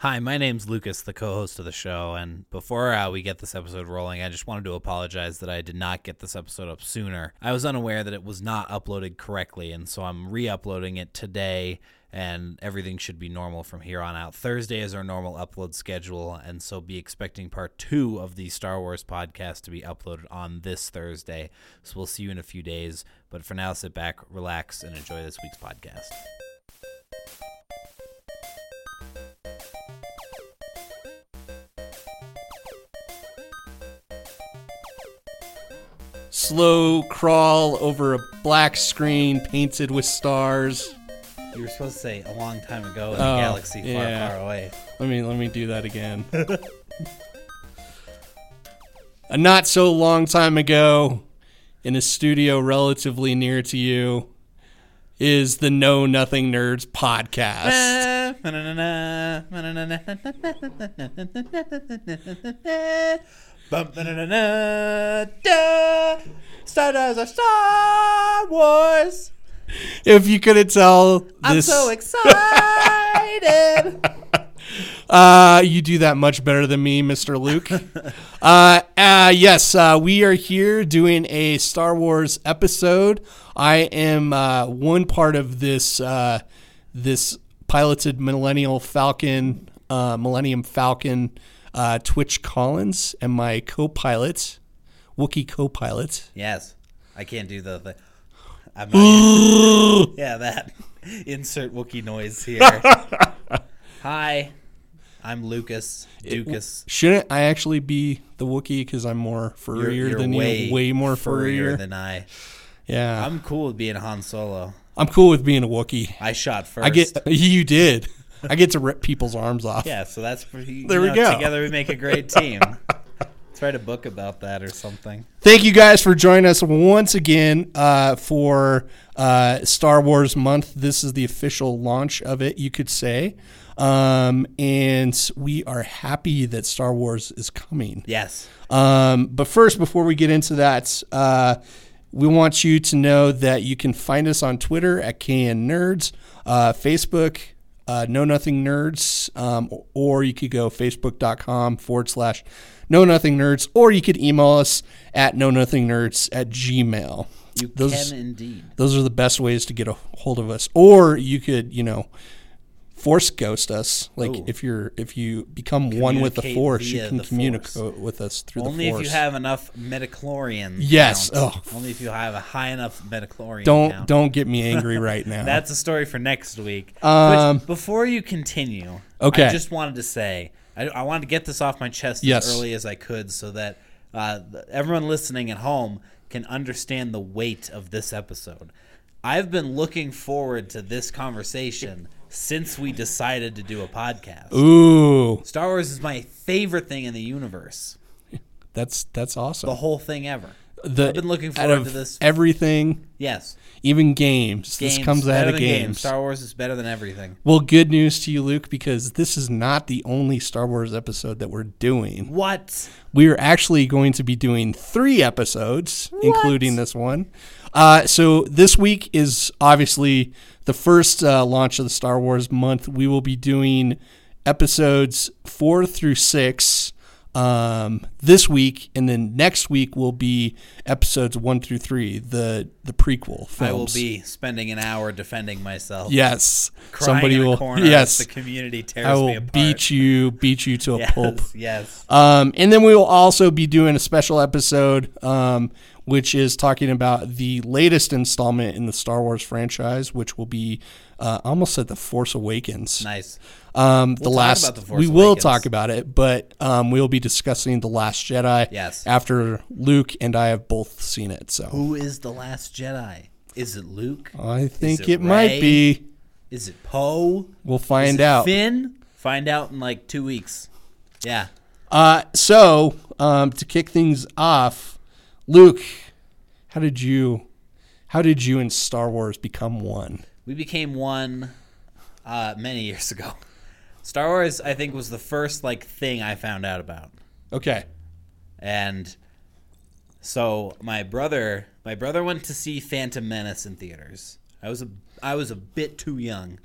Hi, my name's Lucas, the co-host of the show, and before uh, we get this episode rolling, I just wanted to apologize that I did not get this episode up sooner. I was unaware that it was not uploaded correctly, and so I'm re-uploading it today, and everything should be normal from here on out. Thursday is our normal upload schedule, and so be expecting part two of the Star Wars podcast to be uploaded on this Thursday. So we'll see you in a few days, but for now, sit back, relax, and enjoy this week's podcast. Slow crawl over a black screen painted with stars. You were supposed to say a long time ago in Oh, a galaxy far, yeah. far away. Let me let me do that again. a not so long time ago, in a studio relatively near to you, is the Know Nothing Nerds podcast. Stardust are Star Wars. If you couldn't tell, I'm so excited. Uh, you do that much better than me, Mr. Luke. uh, uh, yes, uh, we are here doing a Star Wars episode. I am uh, one part of this uh, this piloted Millennial Falcon, uh, Millennium Falcon, uh, Twitch Collins, and my co-pilot, Wookie co-pilot. yes, I can't do the. the I'm not, yeah, that insert Wookie noise here. Hi, I'm Lucas Dukas. Shouldn't I actually be the Wookie because I'm more furrier You're, you're than way, you? Way more furrier furrier. than I. yeah, I'm cool with being Han Solo. I'm cool with being a Wookie. I shot first. I get you did. I get to rip people's arms off. Yeah, so that's pretty. There we know, go. Together we make a great team. Let's write a book about that or something. Thank you guys for joining us once again uh, for uh, Star Wars month. This is the official launch of it, you could say. Um, and we are happy that Star Wars is coming. Yes. Um, but first, before we get into that, uh, we want you to know that you can find us on Twitter at KN Nerds, uh, Facebook, uh, Know Nothing Nerds, um, or you could go facebook.com forward slash Know Nothing Nerds, or you could email us at Know Nothing Nerds at Gmail. You Those- can indeed. Those are the best ways to get a hold of us. Or you could, you know, force ghost us. Like Ooh. if you're if you become one with the force, you can communicate Force. with us through Only the force. Only if you have enough midi-chlorian. Yes. count. Oh. Only if you have a high enough midi-chlorian. don't count. don't get me angry right now. That's a story for next week. Um, Which, before you continue, Okay. I just wanted to say I, I wanted to get this off my chest Yes. as early as I could, so that uh, everyone listening at home can understand the weight of this episode. I've been looking forward to this conversation since we decided to do a podcast. Ooh, Star Wars is my favorite thing in the universe. that's that's awesome. The whole thing ever. The- I've been looking forward to this. Everything, Yes. even games. Games, this comes out of than games. Star Wars is better than everything. well, good news to you, Luke, because this is not the only Star Wars episode that we're doing. What? We are actually going to be doing three episodes, including this one. Uh, so this week is obviously the first uh, launch of the Star Wars month. We will be doing episodes four through six um, this week, and then next week will be episodes one through three, the the prequel films. I will be spending an hour defending myself. yes. Somebody will. Yes. the community tears I will beat you, beat you to a yes, pulp. Yes. Um, and then we will also be doing a special episode, um, which is talking about the latest installment in the Star Wars franchise, which will be uh, almost at the Force Awakens. Nice. Um, the We'll talk last The we will Awakens. talk about it, but um, we'll be discussing the Last Jedi. Yes. After Luke and I have both seen it, so Who is the last Jedi? Is it Luke? I think it it, might be. Is it Poe? We'll find out. Finn? Find out in like two weeks. Yeah. Uh, so um, to kick things off, Luke, how did you, how did you and Star Wars become one? We became one uh, many years ago. Star Wars, I think, was the first like thing I found out about. Okay. and so my brother my brother went to see Phantom Menace in theaters. I was a I was a bit too young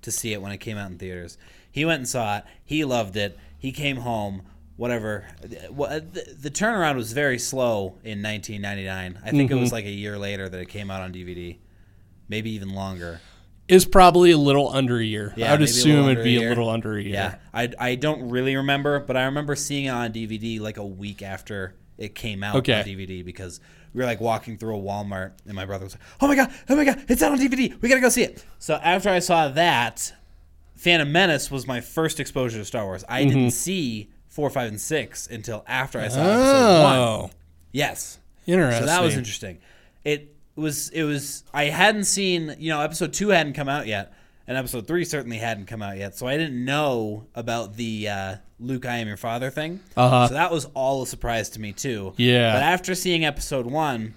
to see it when it came out in theaters. He went and saw it. He loved it. He came home. Whatever. The, the turnaround was very slow in 1999. I think it was like a year later that it came out on DVD, maybe even longer. Is probably a little under a year. Yeah, I would assume it'd be a a little under a year. Yeah, I, I don't really remember, but I remember seeing it on DVD like a week after it came out Okay. on DVD because we were like walking through a Walmart and my brother was like, "Oh my god, oh my god, it's out on DVD. We gotta go see it." So after I saw that, Phantom Menace was my first exposure to Star Wars. I Mm-hmm. didn't see four, five, and six until after I saw episode one. Oh, Yes. interesting. So that was interesting. It was it was I hadn't seen you know episode two hadn't come out yet, and episode three certainly hadn't come out yet. So I didn't know about the uh, Luke, I am your father thing. Uh-huh. So that was all a surprise to me too. Yeah. But after seeing episode one,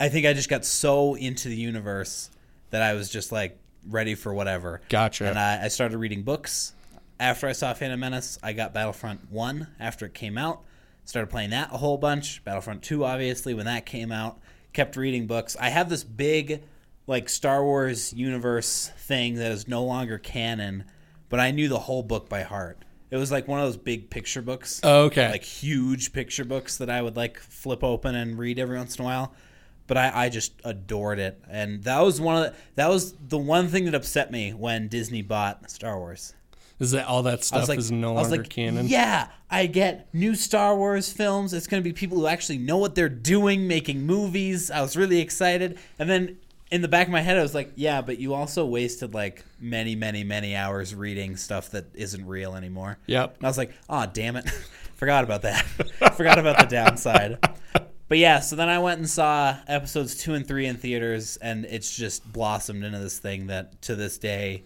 I think I just got so into the universe that I was just like ready for whatever. Gotcha. And I, I started reading books. After I saw Phantom Menace, I got Battlefront 1 after it came out. Started playing that a whole bunch. Battlefront 2, obviously, when that came out. Kept reading books. I have this big, like, Star Wars universe thing that is no longer canon, but I knew the whole book by heart. It was like one of those big picture books Oh, okay. like huge picture books that I would like flip open and read every once in a while. But I, I just adored it, and that was one of the, that was the one thing that upset me when Disney bought Star Wars. Is that all that stuff like, is no I was longer like, canon? yeah, I get new Star Wars films. It's going to be people who actually know what they're doing, making movies. I was really excited, and then in the back of my head, I was like, yeah, but you also wasted like many, many, many hours reading stuff that isn't real anymore. Yep. And I was like, oh, damn it. Forgot about that. Forgot about the downside. But yeah, so then I went and saw episodes two and three in theaters, and it's just blossomed into this thing that to this day,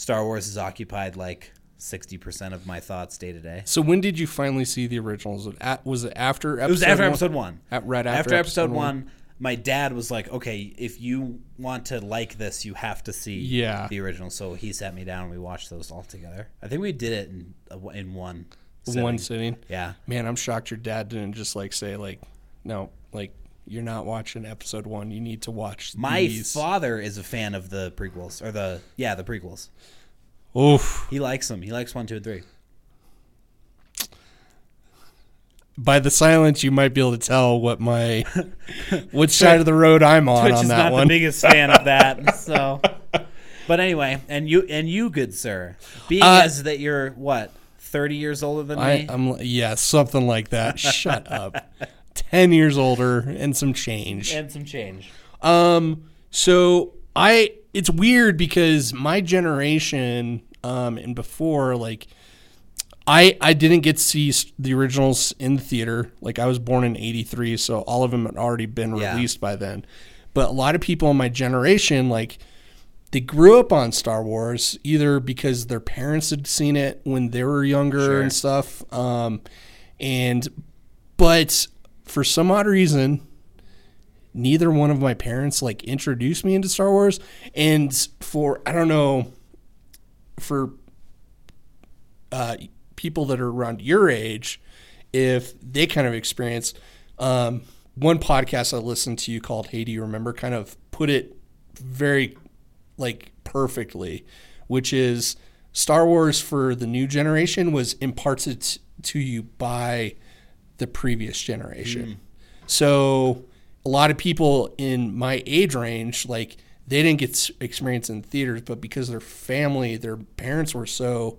Star Wars has occupied like 60% of my thoughts day to day. So when did you finally see the originals? Was it, at, was it after episode It was after one? episode one. At, right after, After episode one, my dad was like, okay, if you want to like this, you have to see Yeah. the original. So he sat me down and we watched those all together. I think we did it in, uh, in one. One sitting. sitting. Yeah. Man, I'm shocked your dad didn't just like say like, no, like you're not watching episode one. You need to watch My these. father is a fan of the prequels or the yeah the prequels. Oof. He likes them. He likes one, two, and three. By the silence, you might be able to tell what my which side of the road I'm on Twitch on is that not one. the biggest fan of that. So, but anyway, and you and you, good sir, being Uh, as that you're what thirty years older than I, me. I'm yeah, something like that. Shut up. Ten years older and some change. and some change. Um, so I it's weird because my generation, um, and before like I I didn't get to see the originals in the theater. Like I was born in '83, so all of them had already been Yeah. released by then. But a lot of people in my generation, like they grew up on Star Wars either because their parents had seen it when they were younger Sure. and stuff. Um, and but for some odd reason, neither one of my parents like introduced me into Star Wars. And for I don't know, for uh, people that are around your age, if they kind of experience um, one podcast I listened to called "Hey, Do You Remember?" kind of put it very like perfectly, which is Star Wars for the new generation was imparted to you by the previous generation. So a lot of people in my age range, like they didn't get experience in theaters, but because their family, their parents were so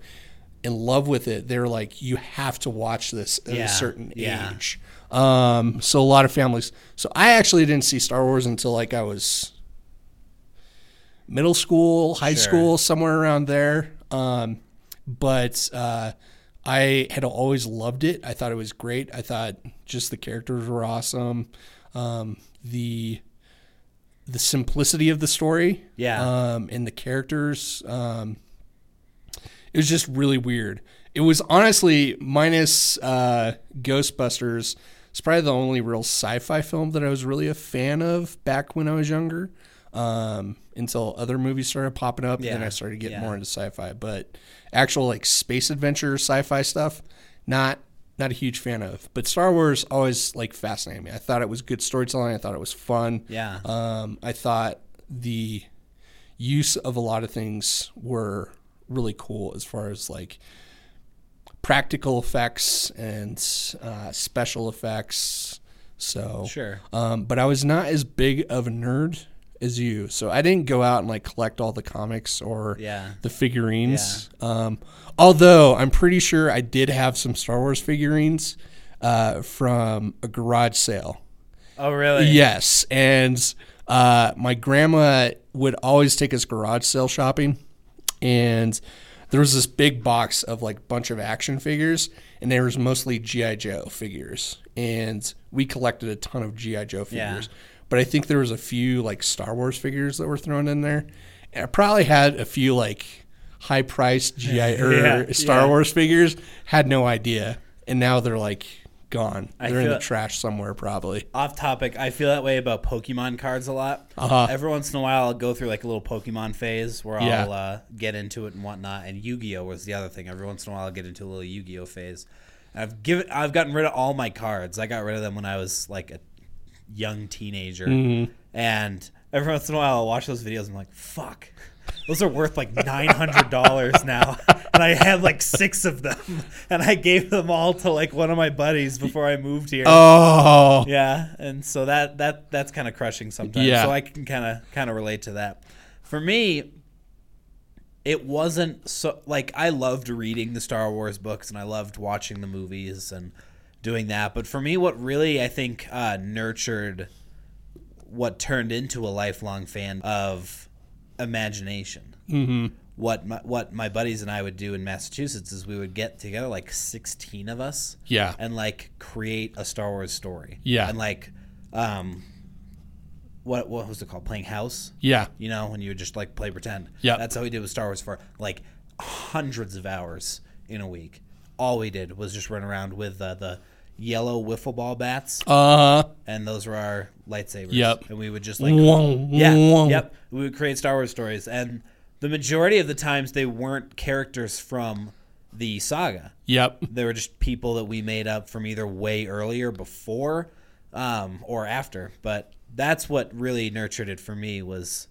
in love with it, they're like, you have to watch this at Yeah, a certain yeah. age. Um, so a lot of families. So I actually didn't see Star Wars until like I was middle school, high Sure. school, somewhere around there. Um, but uh, I had always loved it. I thought it was great. I thought just the characters were awesome. Um, the the simplicity of the story, Yeah. um, and the characters. Um, it was just really weird. It was honestly minus uh, Ghostbusters. It's probably the only real sci-fi film that I was really a fan of back when I was younger. Um, until other movies started popping up, and then I started getting yeah. more into sci-fi. But actual like space adventure sci-fi stuff, not not a huge fan of. But Star Wars always like fascinated me. I thought it was good storytelling. I thought it was fun. Yeah. Um, I thought the use of a lot of things were really cool as far as like practical effects and uh, special effects. So Sure. um, but I was not as big of a nerd as you, so I didn't go out and like collect all the comics or Yeah. the figurines. Um, although I'm pretty sure I did have some Star Wars figurines uh, from a garage sale. Oh, really? Yes, and uh, my grandma would always take us garage sale shopping, and there was this big box of like bunch of action figures, and there was mostly GI Joe figures, and we collected a ton of GI Joe Yeah. But I think there was a few like Star Wars figures that were thrown in there, and I probably had a few like high priced GI or Yeah, Star yeah. Wars figures. Had no idea, and now they're like gone. I They're in the trash somewhere probably. Off topic, I feel that way about Pokemon cards a lot. Uh-huh. Every once in a while, I'll go through like a little Pokemon phase where Yeah. I'll uh, get into it and whatnot. And Yu-Gi-Oh was the other thing. Every once in a while, I'll get into a little Yu-Gi-Oh phase. I've given, I've gotten rid of all my cards. I got rid of them when I was like a young teenager, Mm-hmm. and every once in a while, I'll watch those videos. and I'm like, fuck. Those are worth like nine hundred dollars now, and I had like six of them, and I gave them all to like one of my buddies before I moved here. Oh, Yeah, and so that that that's kind of crushing sometimes. Yeah. So I can kind of kind of relate to that. For me, it wasn't so like I loved reading the Star Wars books and I loved watching the movies and doing that. But for me, what really I think uh, nurtured what turned into a lifelong fan of imagination. hmm What my, what my buddies and I would do in Massachusetts is we would get together like sixteen of us yeah, and like create a Star Wars story. Yeah. And like um what what was it called? Playing house? yeah, You know, when you would just like play pretend. yeah. That's how we did with Star Wars for like hundreds of hours in a week. All we did was just run around with uh, the yellow wiffle ball bats, uh, and those were our lightsabers. Yep. And we would just like Whoa, yeah, whoa. yep. We would create Star Wars stories, and the majority of the times they weren't characters from the saga yep, they were just people that we made up from either way earlier before um, or after but that's what really nurtured it for me was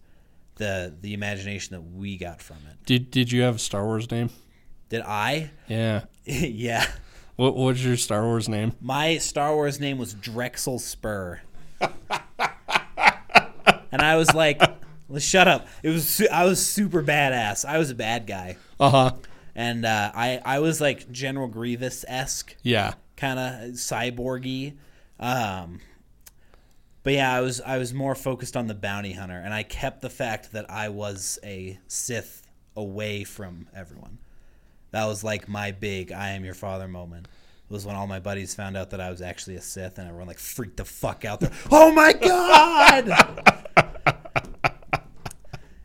the the imagination that we got from it Did Did you have a Star Wars name? did i Yeah. yeah What was your Star Wars name? my star wars name was drexel spur and i was like well, shut up it was su- i was super badass i was a bad guy Uh huh. and uh, i i was like general grievous-esque Yeah. kind of cyborgy. Um, but yeah, I was I was more focused on the bounty hunter, and I kept the fact that I was a Sith away from everyone. That was like my big "I am your father" moment. It was when all my buddies found out that I was actually a Sith, and everyone like freaked the fuck out. There, oh my god!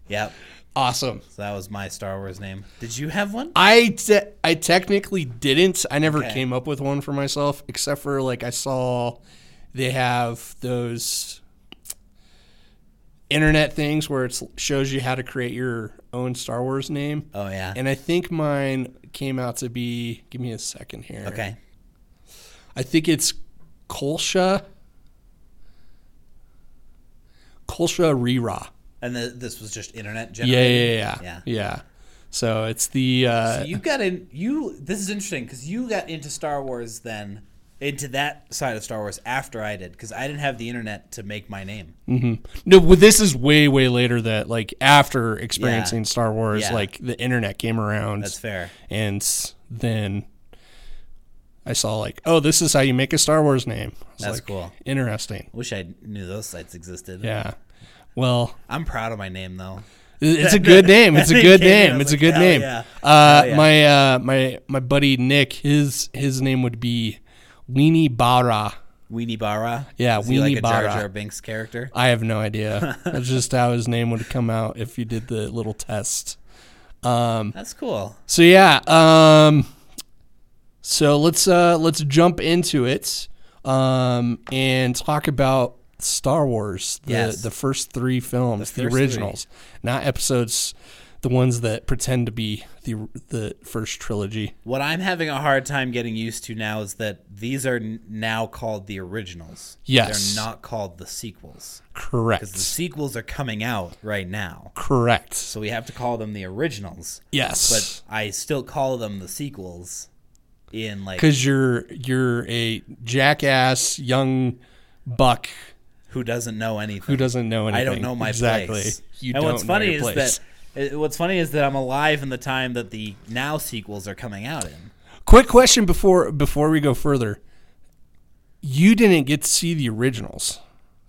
yep. Awesome. So that was my Star Wars name. Did you have one? I te- I technically didn't. I never Okay. came up with one for myself, except for like I saw they have those internet things where it shows you how to create your own Star Wars name. Oh yeah. And I think mine came out to be. Give me a second here. Okay. I think it's Kolsha. Kolsha Rira. And the, this was just internet Yeah, generated. yeah, yeah, Yeah. yeah. So it's the uh, So you got in you this is interesting because you got into Star Wars then into that side of Star Wars after I did because I didn't have the internet to make my name. no. Well, this is way, way later. That like after experiencing Star Wars, Yeah. like the internet came around, That's fair. and then I saw like, oh, this is how you make a Star Wars name. That's like, cool. Interesting. Wish I knew those sites existed. Yeah. Well, I'm proud of my name though. It's a good name. It's a good came in, I name. It's a good name. yeah. Uh, yeah. my uh, my my buddy Nick, his his name would be Weenie Bara. Weenie Bara. Yeah, Is he like Weenie a Jar Bara. Jar Binks character. I have no idea. That's just how his name would come out if you did the little test. Um, That's cool. so yeah. Um, so let's uh, let's jump into it um, and talk about Star Wars, the Yes. the first three films, The the, first originals, not episodes. The ones that pretend to be the the first trilogy. What I'm having a hard time getting used to now is that these are now called the originals. Yes. They're not called the sequels. Correct. Because the sequels are coming out right now. Correct. So we have to call them the originals. Yes. But I still call them the sequels in like because you're you're a jackass young buck who doesn't know anything. who doesn't know anything. I don't know my exactly. place. You and don't what's funny is place. that uh, what's funny is that I'm alive in the time that the now sequels are coming out in. Quick question before before we go further. You didn't get to see the originals.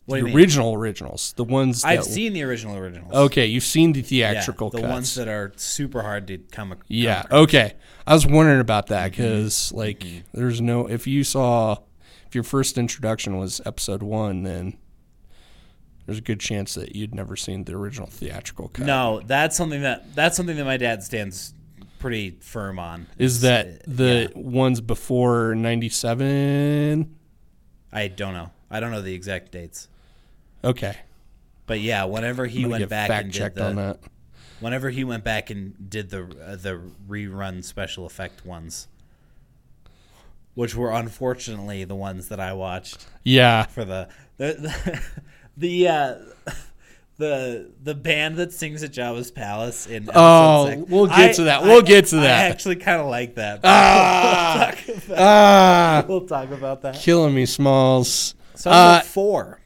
What the you mean? original originals, the ones that I've seen the original originals. Okay, you've seen the Yeah, theatrical the cuts. ones that are super hard to come. Yeah. come across. Okay. I was wondering about that Mm-hmm. because, like, there's no. If you saw, if your first introduction was episode one, then there's a good chance that you'd never seen the original theatrical cut. No, that's something that that's something that my dad stands pretty firm on. Is that uh, the ones before '97? I don't know. I don't know the exact dates. Okay. But yeah, whenever he went back and did checked the, on that. whenever he went back and did the uh, the rerun special effect ones, which were unfortunately the ones that I watched Yeah. for the the the the, uh, the, the band that sings at Jabba's Palace in Oh, six. we'll get I- to that. We'll I- get to that. I actually kind of like that. Ah, we'll, talk about, ah, we'll talk about that. killing me, Smalls. So Uh, four.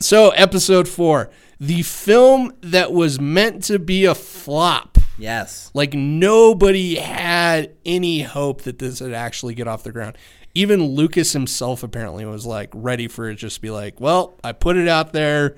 So, episode four, the film that was meant to be a flop. Yes. Like nobody had any hope that this would actually get off the ground. Even Lucas himself apparently was like ready for it just to be like, well, I put it out there,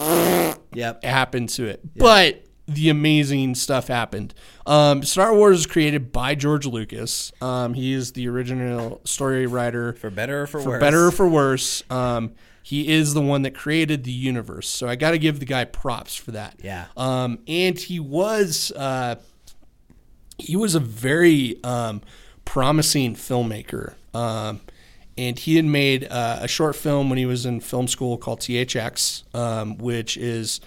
Yep. it happened to it. But the amazing stuff happened. Um, Star Wars was created by George Lucas. Um, he is the original story writer For better or for, worse. for worse. better or for worse. Um, he is the one that created the universe. So I got to give the guy props for that. Yeah. Um, and he was uh, he was a very um, promising filmmaker. Um, and he had made uh, a short film when he was in film school called THX, um, which is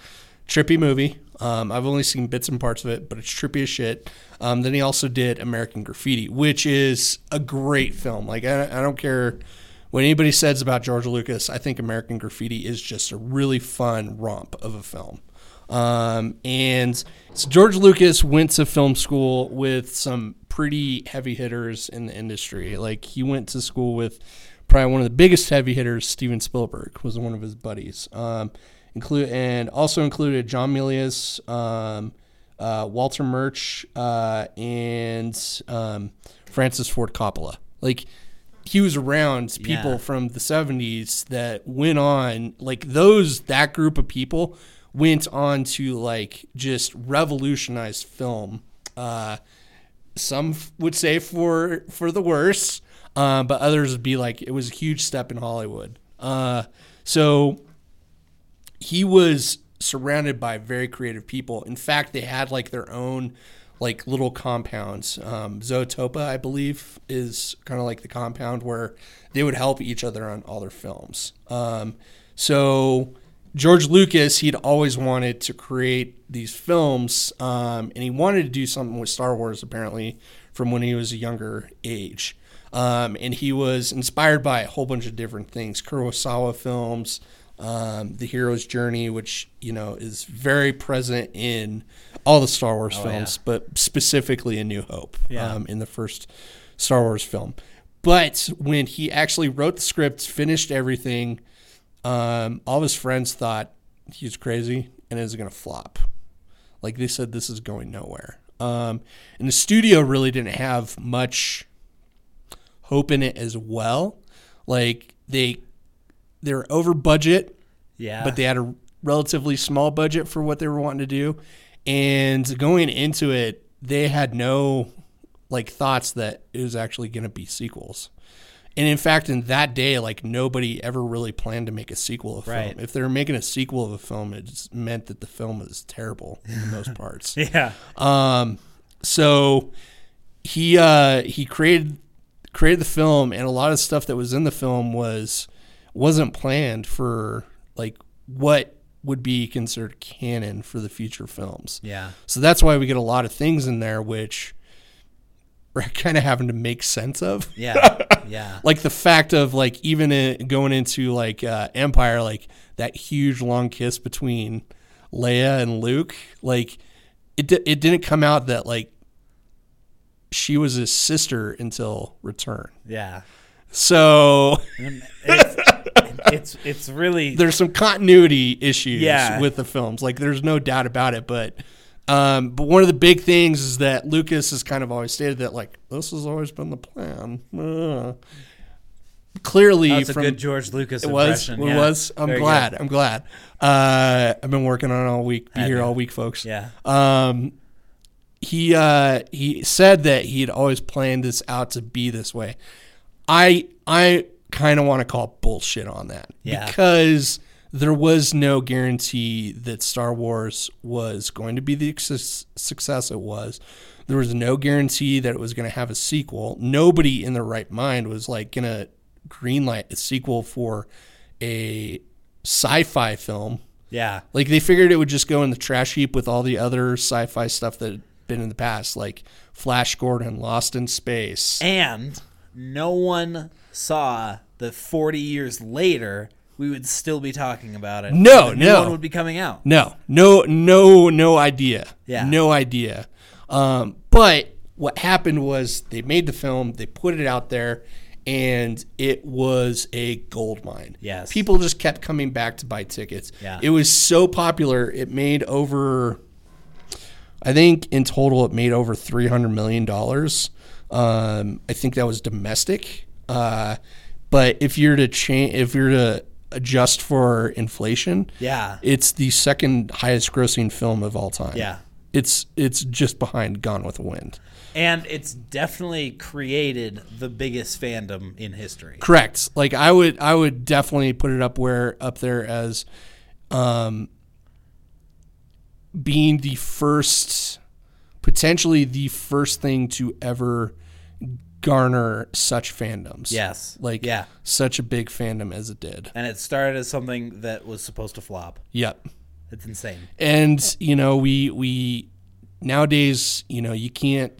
trippy movie. Um, I've only seen bits and parts of it, but it's trippy as shit. Um, then he also did American Graffiti, which is a great film. Like I, I don't care what anybody says about George Lucas. I think American Graffiti is just a really fun romp of a film. Um, and so George Lucas went to film school with some pretty heavy hitters in the industry. Like he went to school with probably one of the biggest heavy hitters, Steven Spielberg, was one of his buddies. Um, include and also included John Milius, um, uh, Walter Murch, uh, and um, Francis Ford Coppola. Like he was around people Yeah. from the 70s that went on like those that group of people went on to like just revolutionize film uh some would say for for the worse uh, but others would be like it was a huge step in hollywood uh so he was surrounded by very creative people. In fact, they had like their own like little compounds. Um, Zoetrope, I believe, is kind of like the compound where they would help each other on all their films. Um, so George Lucas, he'd always wanted to create these films, um, and he wanted to do something with Star Wars apparently from when he was a younger age. Um, and he was inspired by a whole bunch of different things, Kurosawa films, um, The Hero's Journey, which you know is very present in all the Star Wars Oh, films, yeah. but specifically in New Hope Yeah. um, in the first Star Wars film. But when he actually wrote the script, finished everything, um, all of his friends thought he's crazy and it was going to flop. Like they said, this is going nowhere. Um, and the studio really didn't have much hope in it as well. Like they they were over budget, Yeah. but they had a relatively small budget for what they were wanting to do. And going into it, they had no like thoughts that it was actually going to be sequels. And in fact, in that day, like nobody ever really planned to make a sequel of a Right. film. If they were making a sequel of a film, it just meant that the film was terrible in the most parts. yeah. Um, so he uh, he created created the film, and a lot of stuff that was in the film was wasn't planned for like what would be considered canon for the future films. Yeah. So that's why we get a lot of things in there which we're kind of having to make sense of. Yeah. Yeah. Like the fact of like even in, going into like uh, Empire, like that huge long kiss between Leia and Luke, like it di- it didn't come out that like she was his sister until Return. yeah. So It's, it's it's really there's some continuity issues Yeah. with the films. Like there's no doubt about it, but um, but one of the big things is that Lucas has kind of always stated that like this has always been the plan. Uh. Clearly, that's a from good George Lucas it was impression. it yeah. was. I'm Very good. glad. I'm glad. Uh, I've been working on it all week. Be here all week, folks. Yeah. Um, he uh, he said that he had always planned this out to be this way. I I kind of want to call bullshit on that Yeah. because there was no guarantee that Star Wars was going to be the success it was. There was no guarantee that it was going to have a sequel. Nobody in their right mind was like going to greenlight a sequel for a sci-fi film. Yeah. Like they figured it would just go in the trash heap with all the other sci-fi stuff that had been in the past, like Flash Gordon, Lost in Space. And no one saw that 40 years later we would still be talking about it. No, no. one would be coming out. No, no, no, no idea. Yeah. no idea. Um, but what happened was they made the film, they put it out there, and it was a gold mine. Yes. people just kept coming back to buy tickets. Yeah. it was so popular. It made over, I think in total, it made over three hundred million dollars. Um, I think that was domestic. Uh, but if you're to change, if you're to adjust for inflation, Yeah. it's the second highest grossing film of all time. Yeah. It's it's just behind Gone with the Wind. And it's definitely created the biggest fandom in history. Correct. Like I would I would definitely put it up where up there as um being the first potentially the first thing to ever garner such fandoms. Yes. Like yeah. such a big fandom as it did. And it started as something that was supposed to flop. Yep. It's insane. and you know we we nowadays you know you can't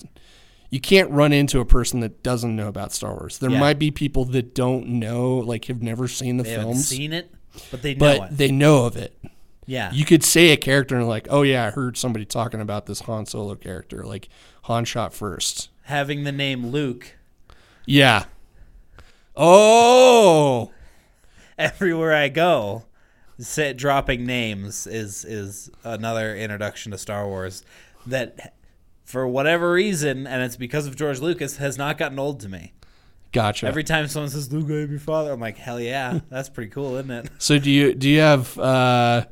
you can't run into a person that doesn't know about Star Wars. There Yeah. might be people that don't know, like have never seen the They films, seen it, but they know but it. they know of it. Yeah. You could say a character and like, oh yeah, I heard somebody talking about this Han Solo character. Like Han shot first. Having the name Luke Yeah. Oh, everywhere I go, say, dropping names is is another introduction to Star Wars that, for whatever reason, and it's because of George Lucas, has not gotten old to me. gotcha. Every time someone says Luke, I'm your father, I'm like, hell yeah, that's pretty cool, isn't it? so do you do you have uh,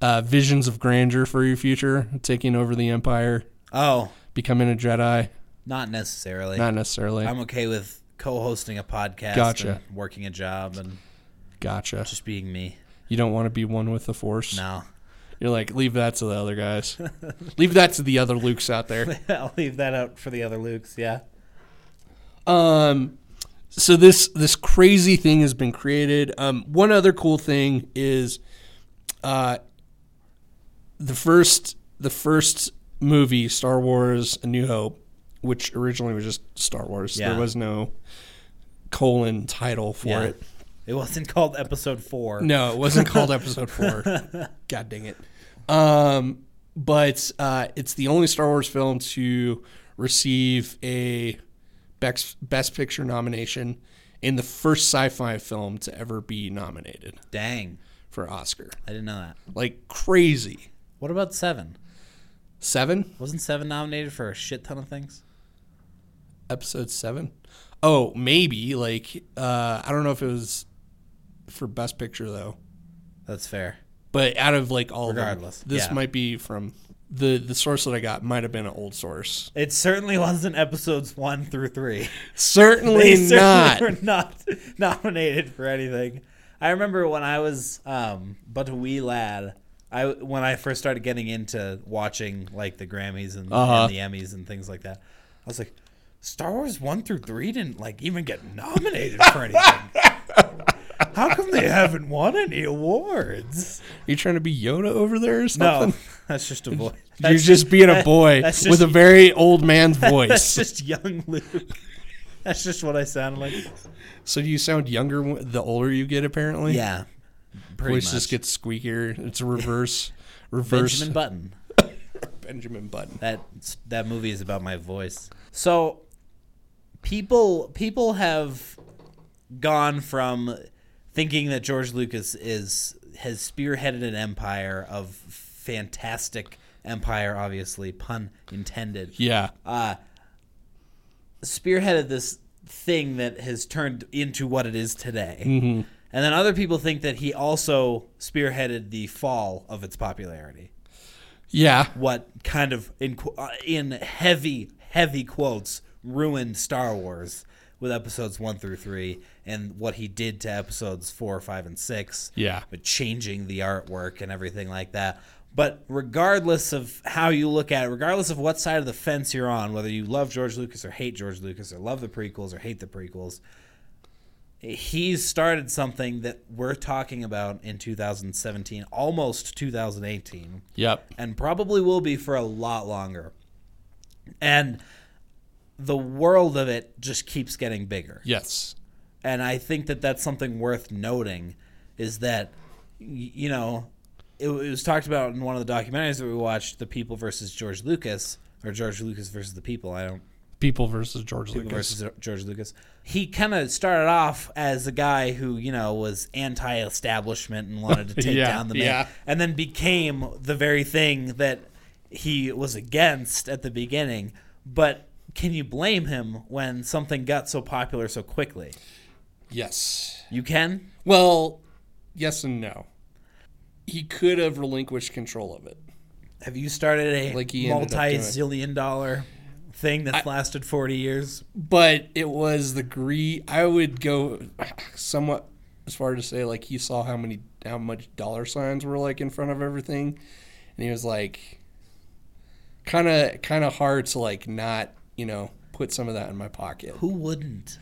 uh, visions of grandeur for your future, taking over the Empire, Oh, becoming a Jedi? Not necessarily. Not necessarily. I'm okay with co-hosting a podcast, Gotcha. and working a job, and gotcha. just being me. You don't want to be one with the Force. No, You're like, leave that to the other guys. leave that to the other Lukes out there. I'll leave that out for the other Lukes. Yeah. Um, so this this crazy thing has been created. Um, one other cool thing is, uh, the first the first movie, Star Wars: A New Hope, which originally was just Star Wars. Yeah. There was no colon title for Yeah. it. It wasn't called Episode Four. No, it wasn't called episode four. God dang it. Um, but uh, it's the only Star Wars film to receive a best, best Picture nomination and the first sci fi film to ever be nominated Dang, for Oscar. I didn't know that. Like crazy. What about Seven? Seven? Wasn't Seven nominated for a shit ton of things? Episode seven? Oh, maybe. Like, uh, I don't know if it was for Best Picture, though. That's fair. But out of like all Regardless, of them, this yeah. might be from the the source that I got might have been an old source. It certainly wasn't episodes one through three. Certainly They not. certainly were not nominated for anything. I remember when I was um, but a wee lad. I when I first started getting into watching like the Grammys and, Uh-huh. and the Emmys and things like that. I was like, Star Wars one through three didn't like even get nominated for anything. How come they haven't won any awards? you trying to be Yoda over there or something? No, that's just a voice. You're just being a boy with just- a very old man's voice. That's just young Luke. That's just what I sound like. so do you sound younger the older you get? Apparently, Yeah, pretty voice much. just gets squeakier. It's a reverse, reverse Benjamin Button. Benjamin Button. That that movie is about my voice. So people people have gone from thinking that George Lucas is has spearheaded an empire of fantastic empire obviously pun intended Yeah, uh spearheaded this thing that has turned into what it is today. Mm-hmm. And then other people think that he also spearheaded the fall of its popularity yeah, what kind of in uh, in heavy heavy quotes ruined Star Wars with episodes 1 through 3 and what he did to episodes 4 5 and 6 yeah. but changing the artwork and everything like that but regardless of how you look at it regardless of what side of the fence you're on whether you love George Lucas or hate George Lucas or love the prequels or hate the prequels he's started something that we're talking about in 2017 almost 2018 Yep. and probably will be for a lot longer. And the world of it just keeps getting bigger. Yes. And I think that that's something worth noting is that, you know, it, it was talked about in one of the documentaries that we watched, The People versus George Lucas, or George Lucas versus the People. I don't People versus George People Lucas. versus George Lucas. He kind of started off as a guy who, you know, was anti-establishment and wanted to take Yeah, down the man, yeah. and then became the very thing that he was against at the beginning. But can you blame him when something got so popular so quickly? yes. You can. Well, yes and no. He could have relinquished control of it. Have you started a Like he ended up doing. multi-zillion dollar thing that's lasted forty years? but it was the greed. I would go somewhat as far to say like he saw how many how much dollar signs were like in front of everything, and he was like, kind of kind of hard to like not you know put some of that in my pocket. Who wouldn't?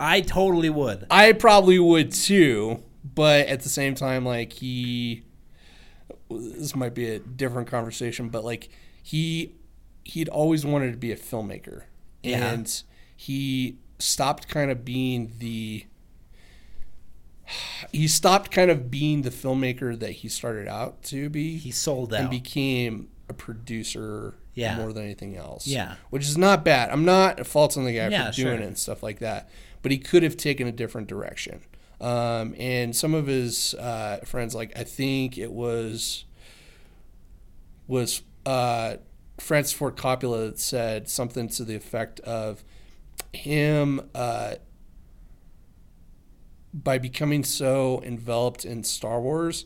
I totally would. I probably would too, but at the same time, like he, this might be a different conversation, but like he, he'd always wanted to be a filmmaker, Yeah. and he stopped kind of being the. He stopped kind of being the filmmaker that he started out to be. He sold out and became a producer Yeah. more than anything else. Yeah. Which is not bad. I'm not faulting the guy Yeah, for doing sure. it and stuff like that. But he could have taken a different direction. Um, and some of his uh, friends, like I think it was was uh, Francis Ford Coppola that said something to the effect of him uh, by becoming so enveloped in Star Wars,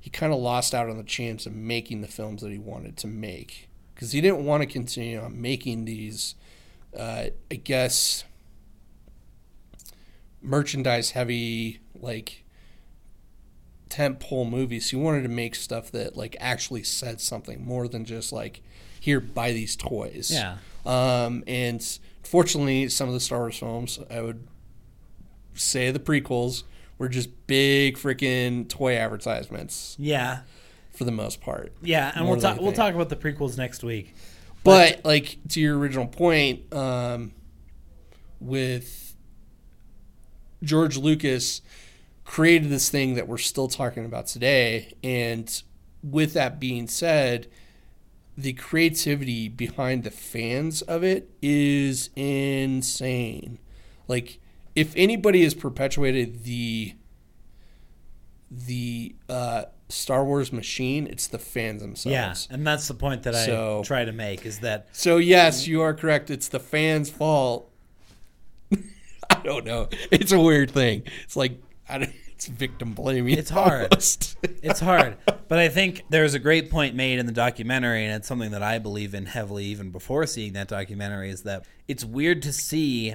he kind of lost out on the chance of making the films that he wanted to make because he didn't want to continue on making these, uh, I guess, merchandise heavy like tent pole movies. He wanted to make stuff that like actually said something more than just like here buy these toys. Yeah. Um, and fortunately, some of the Star Wars films, I would say the prequels were just big freaking toy advertisements Yeah. For the most part. Yeah, and we'll talk. We'll talk about the prequels next week. But like to your original point, um, with George Lucas created this thing that we're still talking about today, and with that being said, the creativity behind the fans of it is insane. Like if anybody has perpetuated the the uh, Star Wars machine, it's the fans themselves. Yeah, and that's the point that I try to make is that So yes, you are correct. It's the fans' fault. I don't know. It's a weird thing. It's like I don't, it's victim blaming. It's hard. it's hard. but I think there's a great point made in the documentary, and it's something that I believe in heavily even before seeing that documentary is that it's weird to see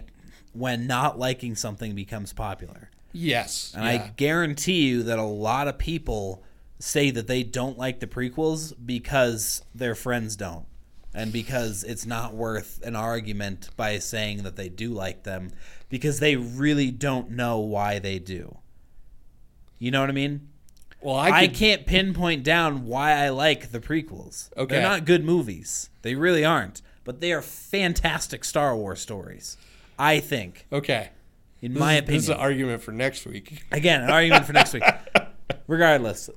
when not liking something becomes popular. yes. And yeah. I guarantee you that a lot of people say that they don't like the prequels because their friends don't. and because it's not worth an argument by saying that they do like them because they really don't know why they do. You know what I mean? Well, I, I, can't pinpoint down why I like the prequels. Okay. They're not good movies. They really aren't. But they are fantastic Star Wars stories. I think, Okay. in This my is- opinion. This is an argument for next week. Again, an argument for next week. Regardless,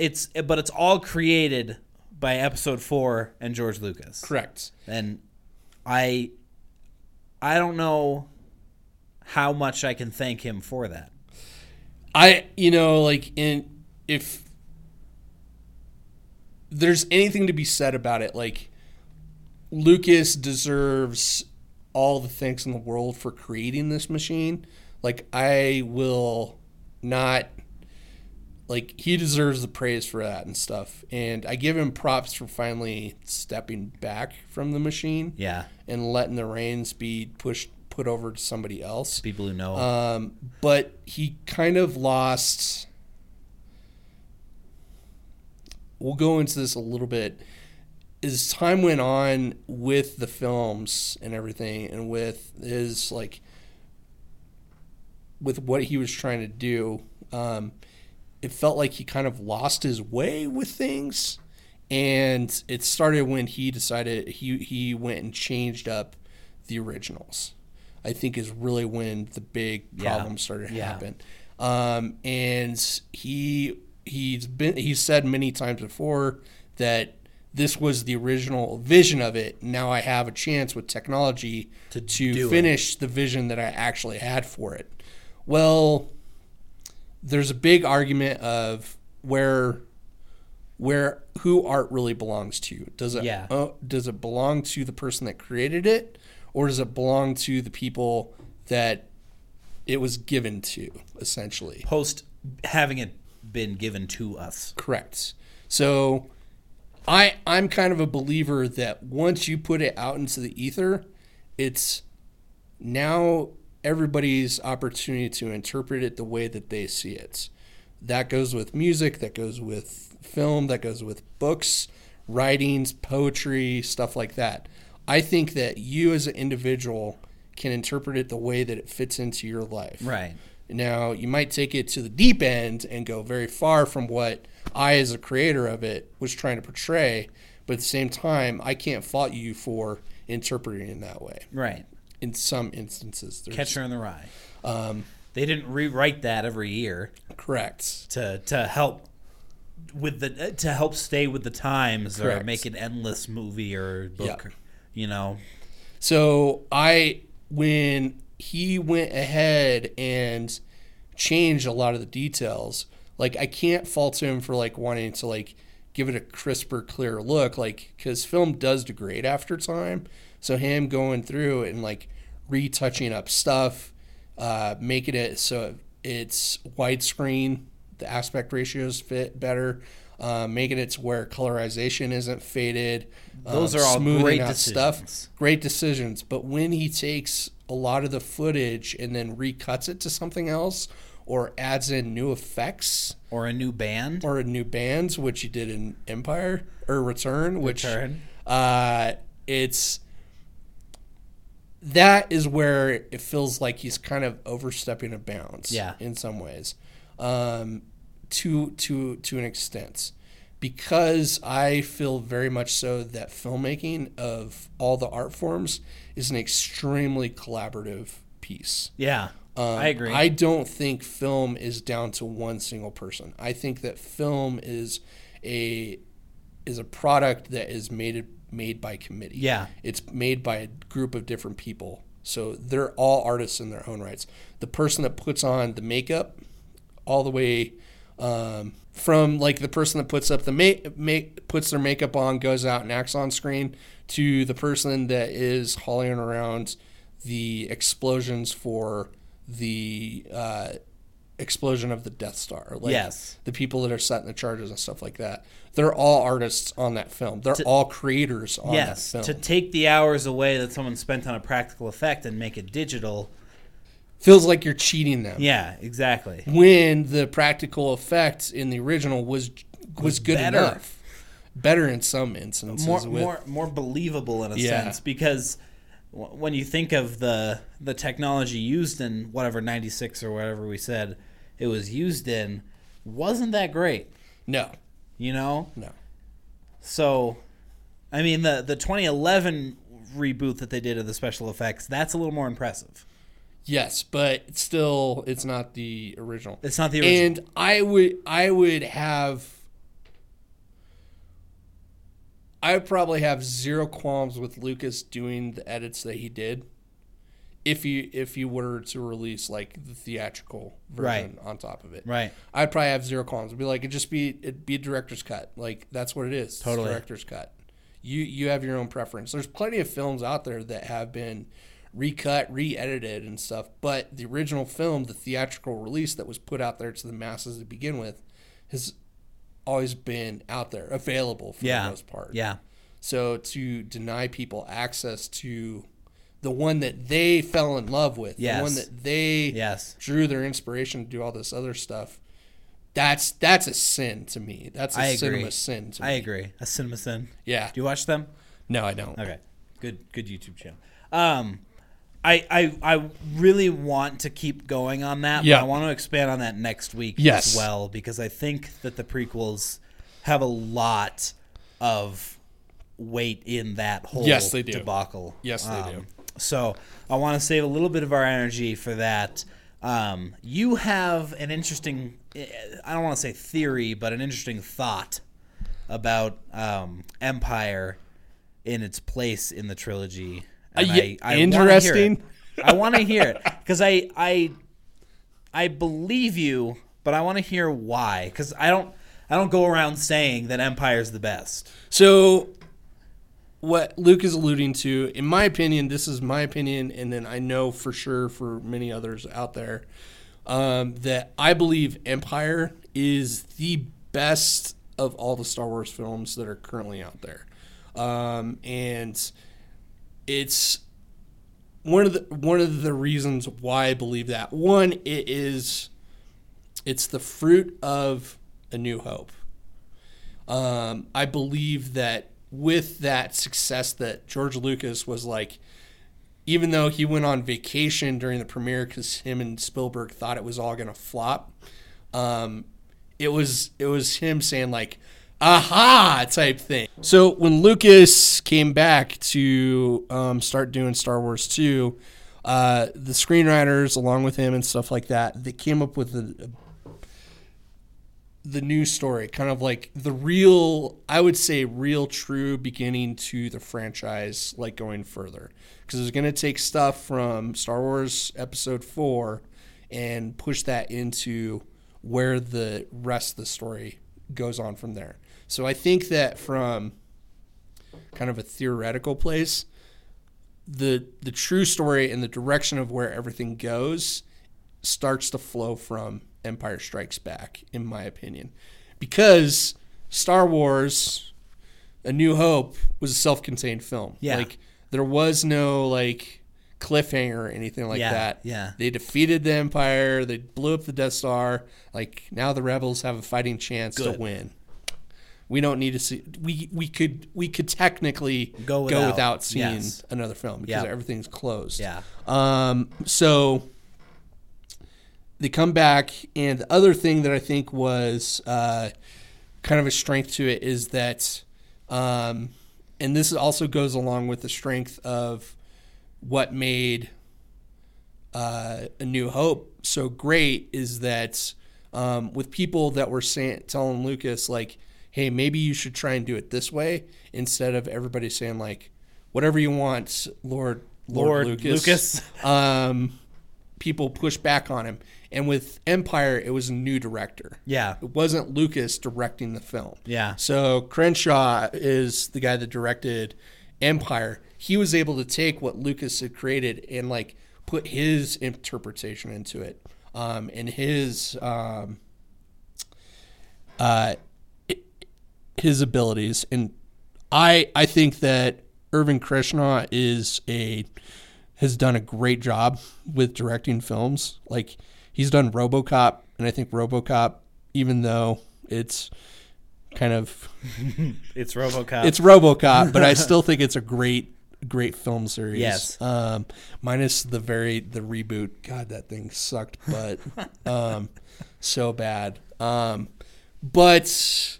it's but it's all created by Episode Four and George Lucas. Correct. And I, I don't know how much I can thank him for that. I, you know, like in if there's anything to be said about it, like Lucas deserves all the thanks in the world for creating this machine. Like I will not like he deserves the praise for that and stuff. And I give him props for finally stepping back from the machine Yeah, and letting the reins be pushed put over to somebody else. people who know. Um, but he kind of lost. We'll go into this a little bit. As time went on with the films and everything, and with his like, with what he was trying to do, um, it felt like he kind of lost his way with things. And it started when he decided he he went and changed up the originals. I think is really when the big Yeah. started to Yeah. happen. Um, and he he's been he's said many times before that this was the original vision of it. Now I have a chance with technology To to, do it. finish the vision that I actually had for it. Well, there's a big argument of where where who art really belongs to. Does it Yeah. uh, does it belong to the person that created it or does it belong to the people that it was given to essentially? Post having it been given to us. Correct. So I I'm kind of a believer that once you put it out into the ether, it's now everybody's opportunity to interpret it the way that they see it. That goes with music, that goes with film, that goes with books, writings, poetry, stuff like that. I think that you as an individual can interpret it the way that it fits into your life. Right. Now, you might take it to the deep end and go very far from what I, as a creator of it, was trying to portray. But at the same time, I can't fault you for interpreting it that way. Right. In some instances, there's, Catcher in the Rye. um, They didn't rewrite that every year correct. to to help with the to help stay with the times or make an endless movie or book. Yeah. You know. So I, when he went ahead and changed a lot of the details, like I can't fault him for like wanting to like give it a crisper, clearer look, like because film does degrade after time. So him going through and like retouching up stuff, uh, making it so it's widescreen, the aspect ratios fit better. Uh, making it to where colorization isn't faded. Those um, are all great decisions. stuff great decisions. But when he takes a lot of the footage and then recuts it to something else or adds in new effects Or a new band. or new bands, which he did in Empire or Return, which Return. uh, it's that is where it feels like he's kind of overstepping a bounds. Yeah. in some ways, um, to to to an extent, because I feel very much so that filmmaking of all the art forms is an extremely collaborative piece. Yeah. Um, I agree. I don't think film is down to one single person. I think that film is a is a product that is made made by committee. Yeah. It's made by a group of different people. So they're all artists in their own rights. The person that puts on the makeup all the way um, from like the person that puts up the make, make puts their makeup on, goes out and acts on screen, to the person that is hauling around the explosions for the uh, explosion of the Death Star. Like Yes. the people that are setting the charges and stuff like that. They're all artists on that film. They're all creators on yes. that film. To take the hours away that someone spent on a practical effect and make it digital. Feels like you're cheating them. Yeah. Exactly. When the practical effect in the original was was, good better. enough. better in some instances. more with, more more believable in a Yeah. sense because when you think of the the technology used in whatever 96 or whatever we said it was used in wasn't that great. No, you know? No. so i mean the the 2011 reboot that they did of the special effects that's a little more impressive. Yes, but it's still, it's not the original. it's not the original. And I would, I would have, I would probably have zero qualms with Lucas doing the edits that he did, if you if you were to release like the theatrical version on top of it. right I'd probably have zero qualms. It'd be like it'd just be it'd be a director's cut. Like that's what it is. It's Totally. director's cut. You you have your own preference. There's plenty of films out there that have been recut, re-edited and stuff, but the original film, the theatrical release that was put out there to the masses to begin with, has always been out there, available for yeah the most part. yeah So to deny people access to the one that they fell in love with, Yes. the one that they yes drew their inspiration to do all this other stuff. That's that's a sin to me. That's a I agree. cinema sin to me. i agree a cinema sin Yeah. do you watch them No, I don't. Okay, good good YouTube channel. Um, I I I really want to keep going on that. Yeah. but I want to expand on that next week Yes. as well because I think that the prequels have a lot of weight in that whole Yes, they do. debacle. Yes, they do. So I want to save a little bit of our energy for that. Um, you have an interesting, eh, I don't want to say theory, but an interesting thought about um, Empire in its place in the trilogy. Uh, And ye- wanna interesting. I want to hear it because I, I, I believe you, but I want to hear why. Because I don't, I don't go around saying that Empire's the best. So what Luke is alluding to, in my opinion, this is my opinion, and then I know for sure for many others out there, um, that I believe Empire is the best of all the Star Wars films that are currently out there. Um, and it's one of the one of the reasons why I believe that. One, it is it's the fruit of a new hope. Um, I believe that with that success that George Lucas was like, even though he went on vacation during the premiere because him and Spielberg thought it was all gonna flop, um, it was it was him saying like, "Aha!" type thing. So when Lucas came back to um, start doing Star Wars two, uh, the screenwriters along with him and stuff like that, they came up with a, the new story, kind of like the real, I would say, real true beginning to the franchise, like going further. Because it's going to take stuff from Star Wars Episode 4 and push that into where the rest of the story goes on from there. So I think that from kind of a theoretical place, the the true story and the direction of where everything goes starts to flow from Empire Strikes Back, in my opinion, because Star Wars: A New Hope was a self-contained film. Yeah. like there was no like cliffhanger or anything like Yeah, that. yeah. they defeated the Empire. They blew up the Death Star. Like now, the rebels have a fighting chance to win. We don't need to see. We we could we could technically Go go without. without seeing Yes. another film because Yeah. everything's closed. Yeah. Um, so they come back, and the other thing that I think was uh, kind of a strength to it is that, um, and this also goes along with the strength of what made uh, A New Hope so great is that um, with people that were saying, telling Lucas like, "Hey, maybe you should try and do it this way," instead of everybody saying like, "Whatever you want, Lord." Lord, Lord Lucas. Lucas. um, people push back on him, and with Empire, it was a new director. Yeah. It wasn't Lucas directing the film. Yeah. So Kershner is the guy that directed Empire. He was able to take what Lucas had created and like put his interpretation into it, um, and his um, uh, his abilities. And I I think that Irvin Kershner is a has done a great job with directing films. Like he's done RoboCop, and I think RoboCop, even though it's kind of It's RoboCop. it's RoboCop, but I still think it's a great great film series. Yes. Um, minus the very the reboot. God, that thing sucked, but um, so bad. Um, but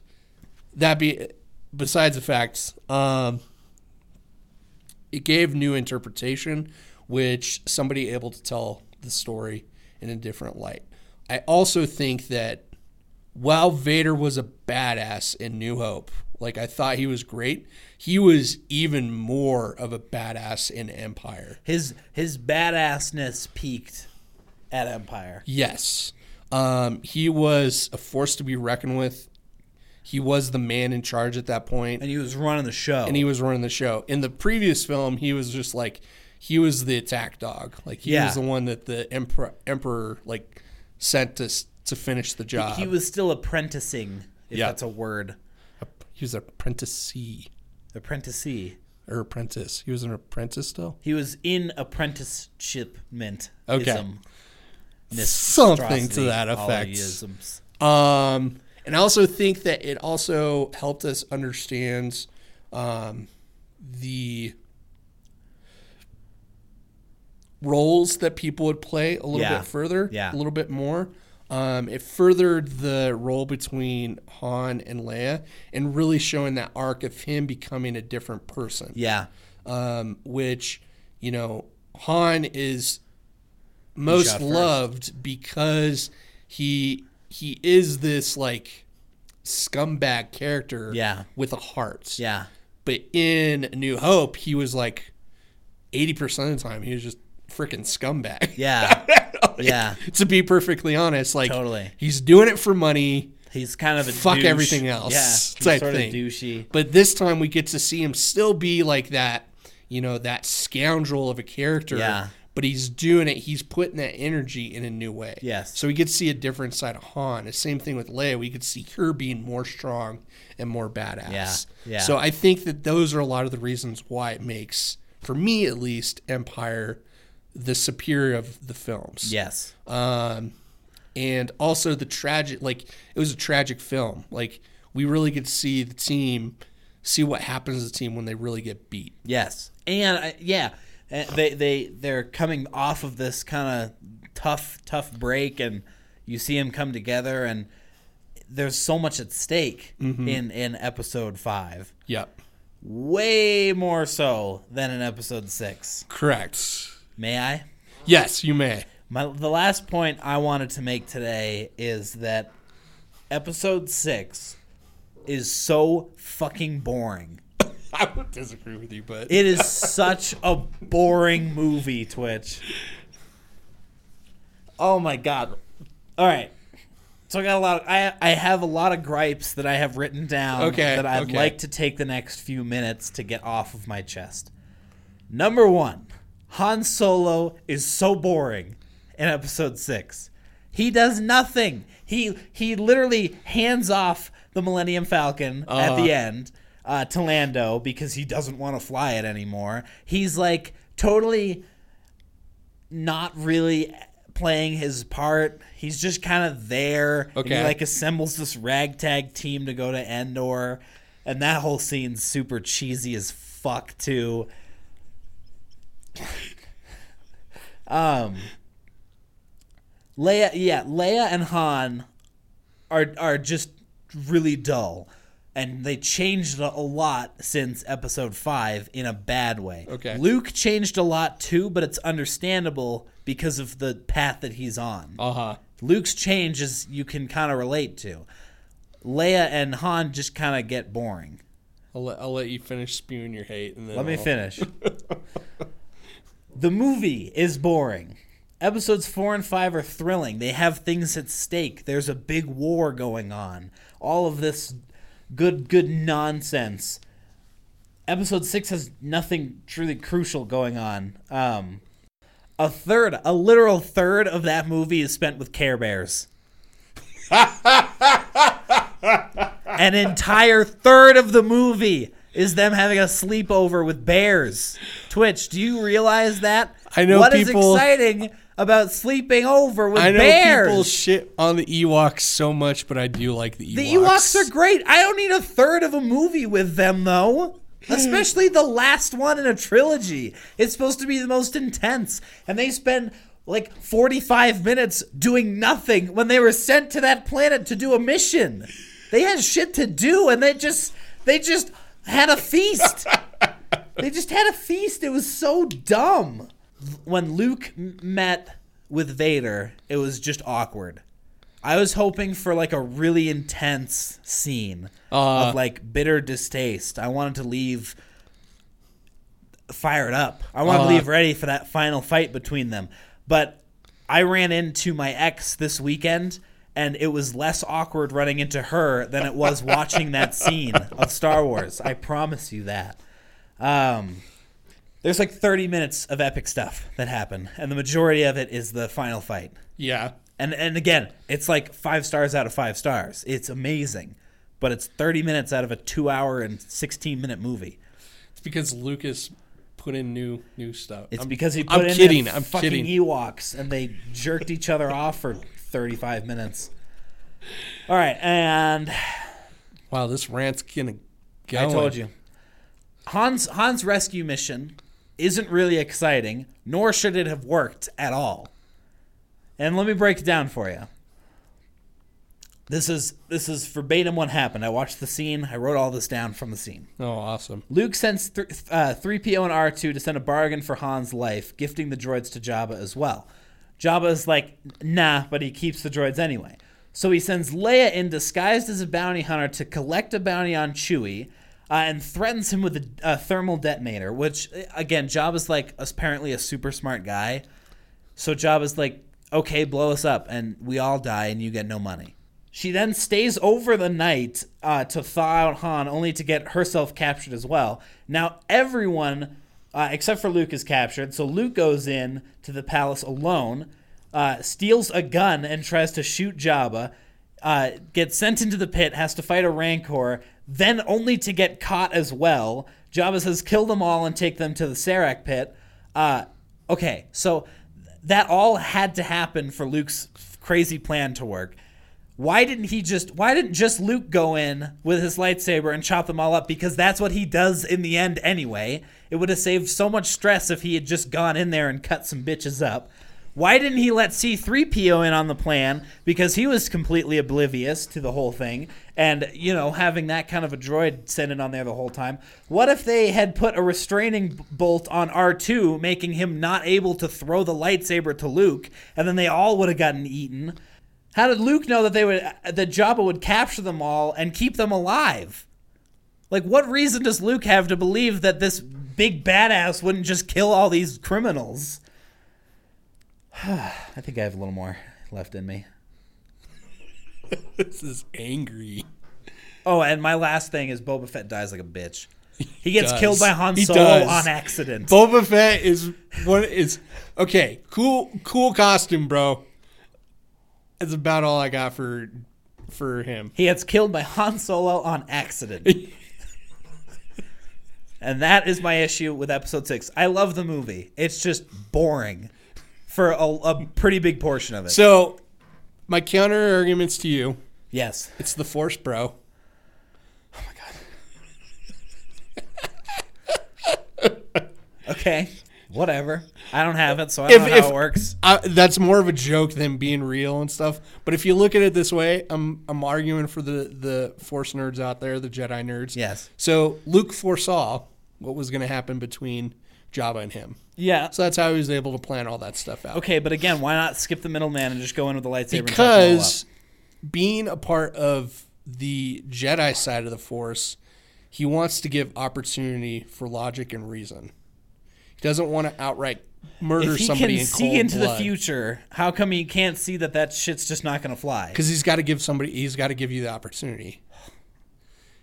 that be besides the facts, um, it gave new interpretation, which somebody able to tell the story in a different light. I also think that while Vader was a badass in New Hope, like I thought he was great, he was even more of a badass in Empire. his his badassness peaked at Empire. Yes. Um, he was a force to be reckoned with. He was the man in charge at that point, And he was running the show. and he was running the show. In the previous film, he was just like he was the attack dog. Like he Yeah. was the one that the emperor, emperor like sent to to finish the job. he was still apprenticing, if Yeah. that's a word. he was an apprenticee Apprenticee. or apprentice. He was an apprentice still. He was in apprenticeshipment. Okay. Something to that effect. Um, and I also think that it also helped us understand um, the roles that people would play a little Yeah. bit further, Yeah. a little bit more. Um, it furthered the role between Han and Leia, and really showing that arc of him becoming a different person Yeah. um, which you know Han is most loved because he he is this like scumbag character Yeah. with a heart. Yeah. But in New Hope, he was like eighty percent of the time he was just freaking scumbag. Yeah. yeah. to be perfectly honest, like Totally. he's doing it for money. He's kind of a Fuck douche. everything else Yeah. Type sort thing. of douchey. But this time we get to see him still be like that, you know, that scoundrel of a character. Yeah. But he's doing it. He's putting that energy in a new way. Yes. So we get to see a different side of Han. The same thing with Leia. We could see her being more strong and more badass. Yeah, yeah. So I think that those are a lot of the reasons why it makes, for me at least, Empire the superior of the films. Yes. um, and also the tragic like it was a tragic film. Like we really get to see the team see what happens to the team when they really get beat. Yes, and uh, yeah, uh, they they they're coming off of this kind of tough tough break, and you see them come together, and there's so much at stake Mm-hmm. in in episode five, yep. Way more so than in episode six. correct May I? yes you may My the last point I wanted to make today is that episode six is so fucking boring. i would disagree with you but It is such a boring movie, Twitch. Oh my god. All right. So I got a lot. Of, I I have a lot of gripes that I have written down. Okay, That I'd okay. like to take the next few minutes to get off of my chest. Number one, Han Solo is so boring in Episode Six. He does nothing. He he literally hands off the Millennium Falcon at the end uh, to Lando because he doesn't want to fly it anymore. He's like totally not really playing his part. He's just kind of there. Okay. he like assembles this ragtag team to go to Endor. And that whole scene's super cheesy as fuck too. Um Leia yeah, Leia and Han are are just really dull. And they changed a lot since episode 5 in a bad way. Okay. Luke changed a lot too, but it's understandable because of the path that he's on. uh-huh Luke's change is you can kind of relate to. Leia and Han just kind of get boring. I'll let, I'll let you finish spewing your hate and then Let me I'll- finish. the movie is boring. Episodes 4 and 5 are thrilling. They have things at stake. There's a big war going on. All of this good good nonsense. Episode 6 has nothing truly crucial going on. Um a third, a literal third of that movie is spent with Care Bears. An entire third of the movie is them having a sleepover with bears. Twitch, do you realize that? I know What is people- exciting about sleeping over with I know bears. people shit on the Ewoks so much, but I do like the Ewoks. The Ewoks are great. I don't need a third of a movie with them though. Especially the last one in a trilogy. It's supposed to be the most intense. And they spend like 45 minutes doing nothing when they were sent to that planet to do a mission. They had shit to do and they just they just had a feast. they just had a feast. It was so dumb. When Luke m- met with Vader, it was just awkward. I was hoping for like a really intense scene Uh. of like bitter distaste. I wanted to leave fired up. I wanted Uh. to leave ready for that final fight between them. But I ran into my ex this weekend and it was less awkward running into her than it was watching that scene of Star Wars. I promise you that. Um, there's like 30 minutes of epic stuff that happen, and the majority of it is the final fight. Yeah. And and again, it's like five stars out of five stars. It's amazing, but it's 30 minutes out of a two-hour and 16-minute movie. It's because Lucas put in new new stuff. It's I'm- because he I'm put in kidding, I'm fucking kidding. Ewoks and they jerked each other off for 35 minutes. All right, and Wow, this rant's gonna go. I told you. Han's Han's rescue mission isn't really exciting, nor should it have worked at all. And let me break it down for you. This is this is verbatim what happened. I watched the scene. I wrote all this down from the scene. Oh, awesome. Luke sends th- uh, 3PO and R2 to send a bargain for Han's life, gifting the droids to Jabba as well. Jabba is like, nah, but he keeps the droids anyway. So he sends Leia in disguised as a bounty hunter to collect a bounty on Chewie uh, and threatens him with a, a thermal detonator, which, again, Jabba's like apparently a super smart guy. So Jabba's like, okay, blow us up, and we all die, and you get no money. She then stays over the night uh, to thaw out Han, only to get herself captured as well. Now everyone, uh, except for Luke, is captured. So Luke goes in to the palace alone, uh, steals a gun, and tries to shoot Jabba. Uh, gets sent into the pit, has to fight a Rancor, then only to get caught as well. Jabba says, "Kill them all and take them to the Sarlacc pit." Uh, okay, so that all had to happen for Luke's crazy plan to work. Why didn't he just why didn't just Luke go in with his lightsaber and chop them all up because that's what he does in the end anyway. It would have saved so much stress if he had just gone in there and cut some bitches up. Why didn't he let C3PO in on the plan because he was completely oblivious to the whole thing and you know having that kind of a droid sent in on there the whole time. What if they had put a restraining bolt on R2 making him not able to throw the lightsaber to Luke and then they all would have gotten eaten? How did Luke know that they would that Jabba would capture them all and keep them alive? Like what reason does Luke have to believe that this big badass wouldn't just kill all these criminals? I think I have a little more left in me. This is angry. Oh, and my last thing is Boba Fett dies like a bitch. He gets does. killed by Han He Solo does. on accident. Boba Fett is what is okay. Cool, cool costume, bro. That's about all I got for for him. He gets killed by Han Solo on accident. and that is my issue with episode 6. I love the movie. It's just boring for a, a pretty big portion of it. So, my counter arguments to you: yes. it's the Force, bro. Oh my god. okay. Whatever. I don't have it, so I don't If- know how if- it works. I, that's more of a joke than being real and stuff. But if you look at it this way, I'm I'm arguing for the the Force nerds out there, the Jedi nerds. Yes. So Luke foresaw what was going to happen between Jabba and him. Yeah. So that's how he was able to plan all that stuff out. Okay, but again, why not skip the middleman and just go in with the lightsaber and touch them all because being a part of the Jedi side of the Force, he wants to give opportunity for logic and reason. Doesn't want to outright murder If he somebody can in see into blood. the future, how come he can't see that that shit's just not going to fly? because he's got to give somebody. He's got to give you the opportunity.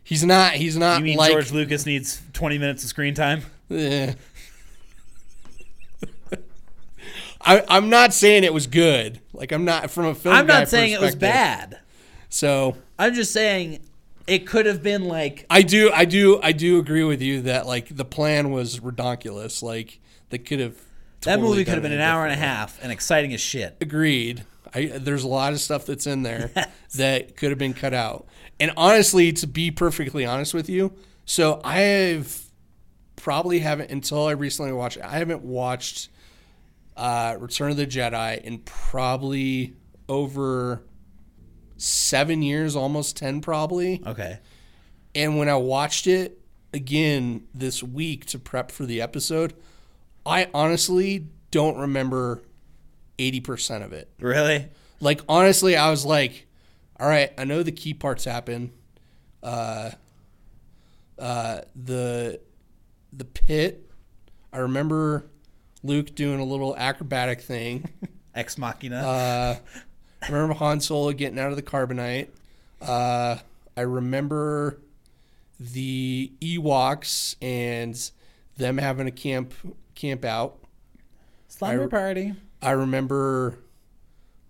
He's not. He's not You mean like. George Lucas needs 20 minutes of screen time? eh. I, I'm not saying it was good. Like I'm not from a film. I'm not saying it was bad. So I'm just saying It could have been like I do, I do, I do agree with you that like the plan was redonkulous. Like they could have. that totally movie could have been it an hour and a differently. half and exciting as shit. Agreed. I, there's a lot of stuff that's in there that could have been cut out. And honestly, to be perfectly honest with you, so I've probably haven't until I recently watched. I haven't watched uh, Return of the Jedi in probably over seven years, almost ten, probably. Okay. And when I watched it again this week to prep for the episode, I honestly don't remember eighty percent of it. Really? Like honestly, I was like, all right, I know the key parts happen. Uh, uh, the the pit. I remember Luke doing a little acrobatic thing. Ex Machina. Uh, I remember Han Solo getting out of the carbonite. Uh, I remember the Ewoks and them having a camp camp out. Slumber I- party. I remember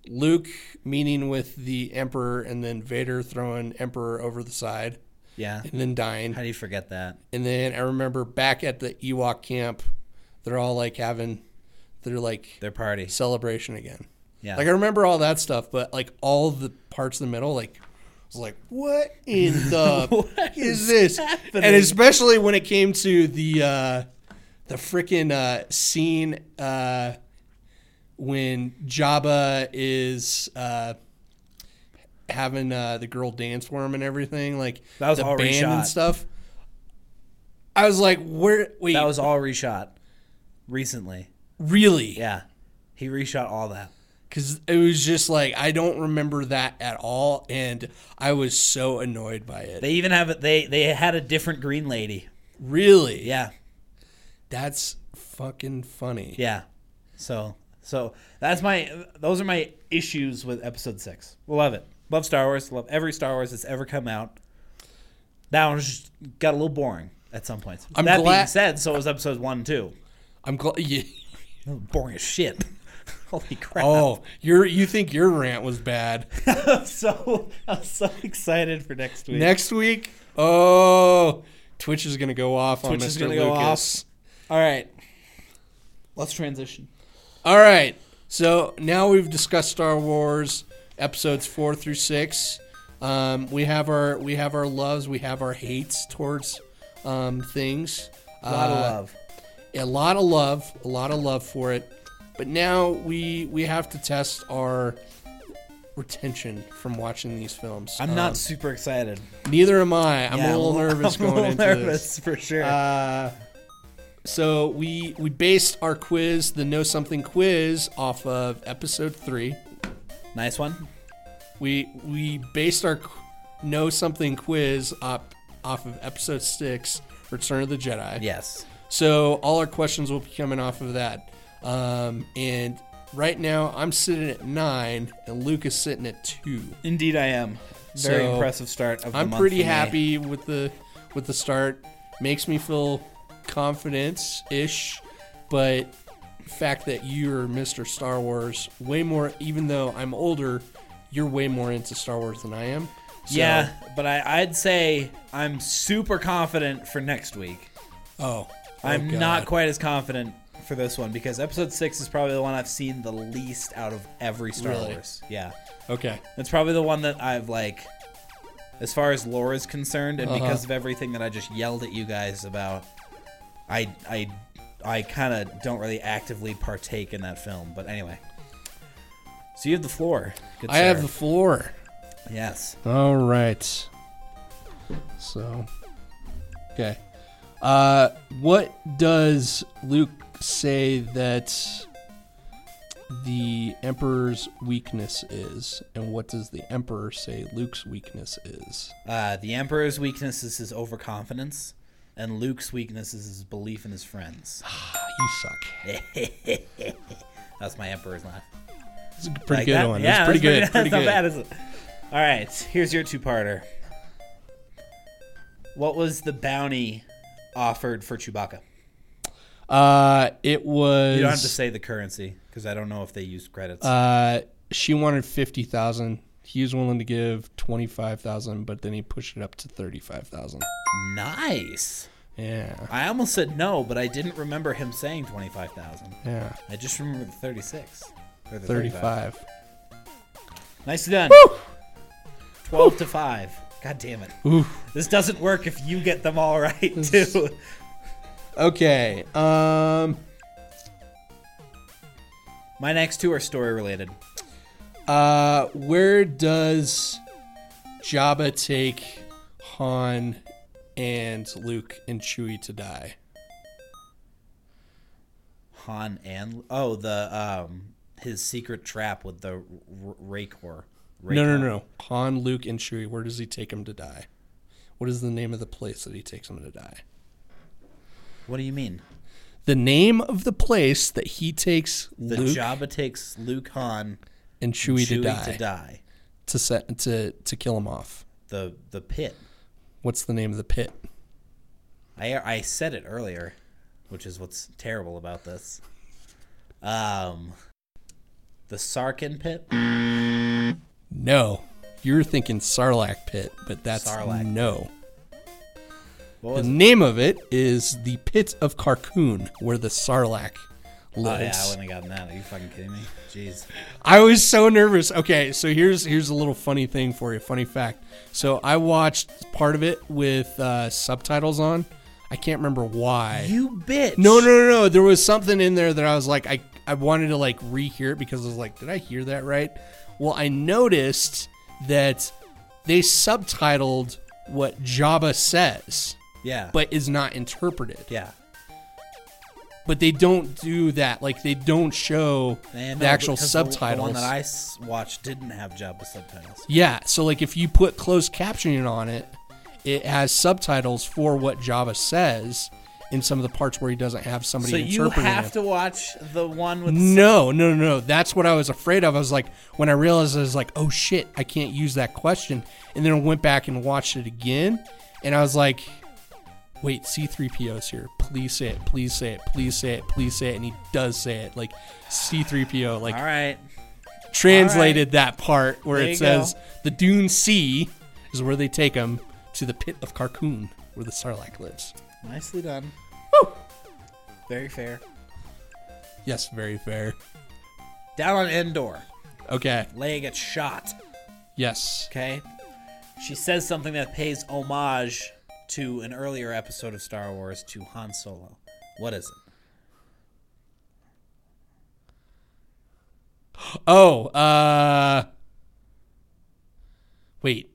Luke meeting with the Emperor and then Vader throwing Emperor over the side Yeah. and then dying. How do you forget that? And then I remember back at the Ewok camp, they're all like having their like Their party. celebration again. Yeah. Like I remember all that stuff, but like all the parts in the middle, like I was like, what in the What is is this? happening? And especially when it came to the uh the freaking uh scene uh when Jabba is uh having uh the girl dance for him and everything, like That was the all band reshot. and stuff. I was like, where wait, that was all reshot recently. really? Yeah. He reshot all that. Because it was just like I don't remember that at all, and I was so annoyed by it. They even have it. They they had a different green lady. really, Yeah. that's fucking funny. Yeah. So so that's my those are my issues with episode six. Love it. Love Star Wars. Love every Star Wars that's ever come out. That one just got a little boring at some points. I'm that being glad- said, so it was episodes one and two. I'm glad. Yeah. Boring as shit. Holy crap. Oh, you're you think your rant was bad? I'm so I'm so excited for next week. Next week, oh, Twitch is gonna go off on Twitch Mr. gonna go Lucas. All right. Let's transition. All right, so now we've discussed Star Wars episodes four through six. Um, we have our we have our loves, we have our hates towards um, things. A lot of Uh, love. a lot of love, a lot of love for it. But now we we have to test our retention from watching these films. I'm Um, not super excited. Neither am I. I'm Yeah, a little nervous I'm a going little into nervous this. for sure. Uh, so we we based our quiz, the Know Something quiz, off of episode three. nice one. We we based our Know Something quiz up off of episode six, Return of the Jedi. Yes. So all our questions will be coming off of that. Um, and right now I'm sitting at nine, and Luke is sitting at two. Indeed, I am. Very So, impressive start of the I'm pretty happy with the with the start. Makes me feel confidence ish, but fact that you're Mr. Star Wars way more. Even though I'm older, you're way more into Star Wars than I am. So- Yeah, but I, I'd say I'm super confident for next week. Oh. I'm God. not quite as confident for this one because episode six is probably the one I've seen the least out of every Star Really? Wars. Yeah, Okay. it's probably the one that I've like, as far as lore is concerned, and Uh-huh. because of everything that I just yelled at you guys about, I I I kind of don't really actively partake in that film. But anyway, so you have the floor. Good I have sir. the floor. yes. All right. So, okay. Uh, what does Luke say that the Emperor's weakness is, and what does the Emperor say Luke's weakness is? Uh, the Emperor's weakness is his overconfidence, and Luke's weakness is his belief in his friends. You suck. That's my Emperor's laugh. It's a pretty Like good that? one. Yeah, it's pretty good. that's Pretty not good. bad, is it? All right, here's your two-parter. What was the bounty offered for Chewbacca? Uh, it was. You don't have to say the currency because I don't know if they used credits. Uh, she wanted fifty thousand. He was willing to give twenty five thousand, but then he pushed it up to thirty five thousand. Nice. Yeah, I almost said no, but I didn't remember him saying 25,000. yeah, I just remember the 36. Or the thirty 35. five. Nicely done. 12 to 5. God damn it. Ooh. This doesn't work if you get them all right, too. Okay. Um. My next two are story related. Uh, where does Jabba take Han and Luke and Chewie to die? Han and oh the um his secret trap with the r- Rancor. No, no, no. Han, Luke, and Chewie. Where does he take them to die? What is the name of the place that he takes them to die? What do you mean? The name of the place that he takes The Luke Jabba takes Luke Han and Chewie, Chewie to die to die. to set to to kill him off. The the pit. What's the name of the pit? I I said it earlier, which is what's terrible about this. Um, the Sarkin pit. No, you're thinking Sarlacc pit, but that's Sarlacc. no. The name of it is the Pit of Carkoon, where the Sarlacc lives. Oh yeah, I wouldn't have gotten that. Are you fucking kidding me? Jeez. I was so nervous. Okay, so here's here's a little funny thing for you. Funny fact. So I watched part of it with uh, subtitles on. I can't remember why. You bitch. No, no, no, no. There was something in there that I was like, I, I wanted to like rehear it because I was like, did I hear that right? Well, I noticed that they subtitled what Jabba says, Yeah. but is not interpreted. yeah. But they don't do that. Like they don't show And the no, actual because the- subtitles. The one that I s- watched didn't have Jabba subtitles. Yeah, so like if you put closed captioning on it, it has subtitles for what Jabba says in some of the parts where he doesn't have somebody So you have it. to watch the one with. No, no, no, no. That's what I was afraid of. I was like, when I realized I was like, oh shit, I can't use that question. And then I went back and watched it again, and I was like, wait, C3PO's here. Please say it. Please say it. Please say it. Please say it. And he does say it. Like C3PO, like All right. translated that part where There it says the Dune Sea is where they take him to the pit of Carkoon, where the Sarlacc lives. Nicely done. Woo! Very fair. Yes, very fair. Down on Endor, Okay. Leia gets shot. Yes. Okay. She says something that pays homage to an earlier episode of Star Wars to Han Solo. What is it? Oh, uh Wait.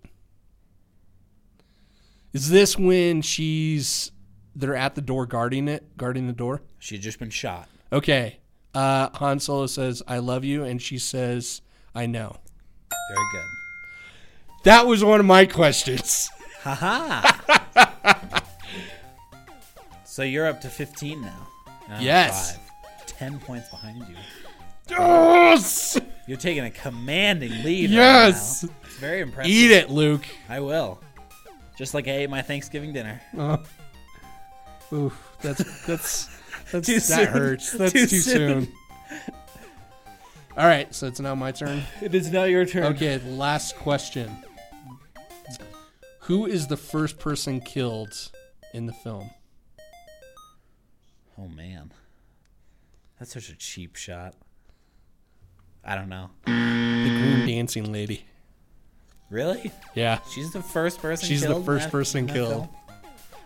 Is this when she's they're at the door guarding it, guarding the door? She had just been shot. Okay. Uh Han Solo says, "I love you," and she says, "I know." Very good. That was one of my questions. Haha. so you're up to 15 now. Yes. Five. 10 points behind you. Yes. You're taking a commanding lead. Yes. Right. It's very impressive. Eat it, Luke. I will. Just like I ate my Thanksgiving dinner. Oh. Oof, that's that's that's Too that soon. hurts. That's Too too, soon. soon. All right, so it's now my turn. It is now your turn. Okay, last question. Who is the first person killed in the film? Oh man, that's such a cheap shot. I don't know. The green dancing lady. Really? Yeah, She's the first person. She's the killed in first that- person in that killed. film?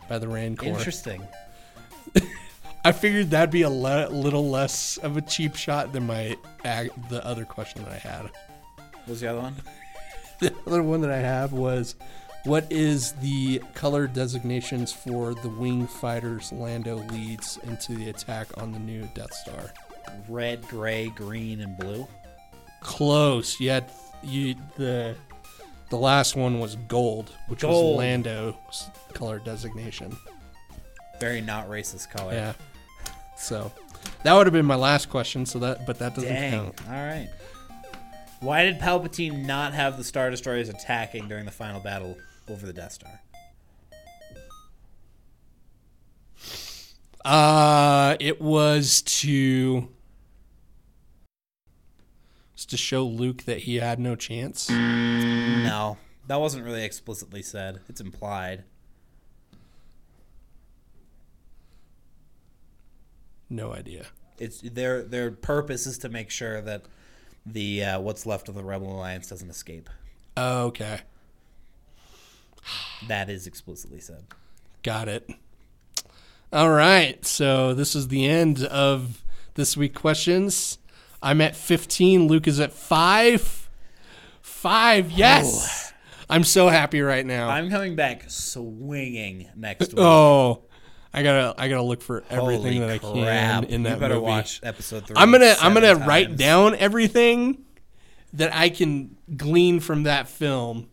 by the Rancor. Interesting. I figured that'd be a le- little less of a cheap shot than my ag- the other question that I had. What was the other one? The other one that I have was, what is the color designations for the wing fighters Lando leads into the attack on the new Death Star? Red, gray, green, and blue. Close. Had you the the last one was gold, which Gold. was Lando's color designation. Very not racist color. Yeah. So that would have been my last question. So that, but that doesn't Dang. count. All right. Why did Palpatine not have the Star Destroyers attacking during the final battle over the Death Star? Uh, it was to. Just to show Luke that he had no chance. No, that wasn't really explicitly said. It's implied. No idea. It's their their purpose is to make sure that the uh, what's left of the Rebel Alliance doesn't escape. Okay. That is explicitly said. Got it. All right. So this is the end of this week questions. I'm at 15. Luke is at five. Five. Yes. Oh. I'm so happy right now. I'm coming back swinging next week. oh, I gotta I gotta look for everything Holy that I crap. can in that you better movie. watch episode three. I'm gonna I'm gonna write down everything that I can glean from that film.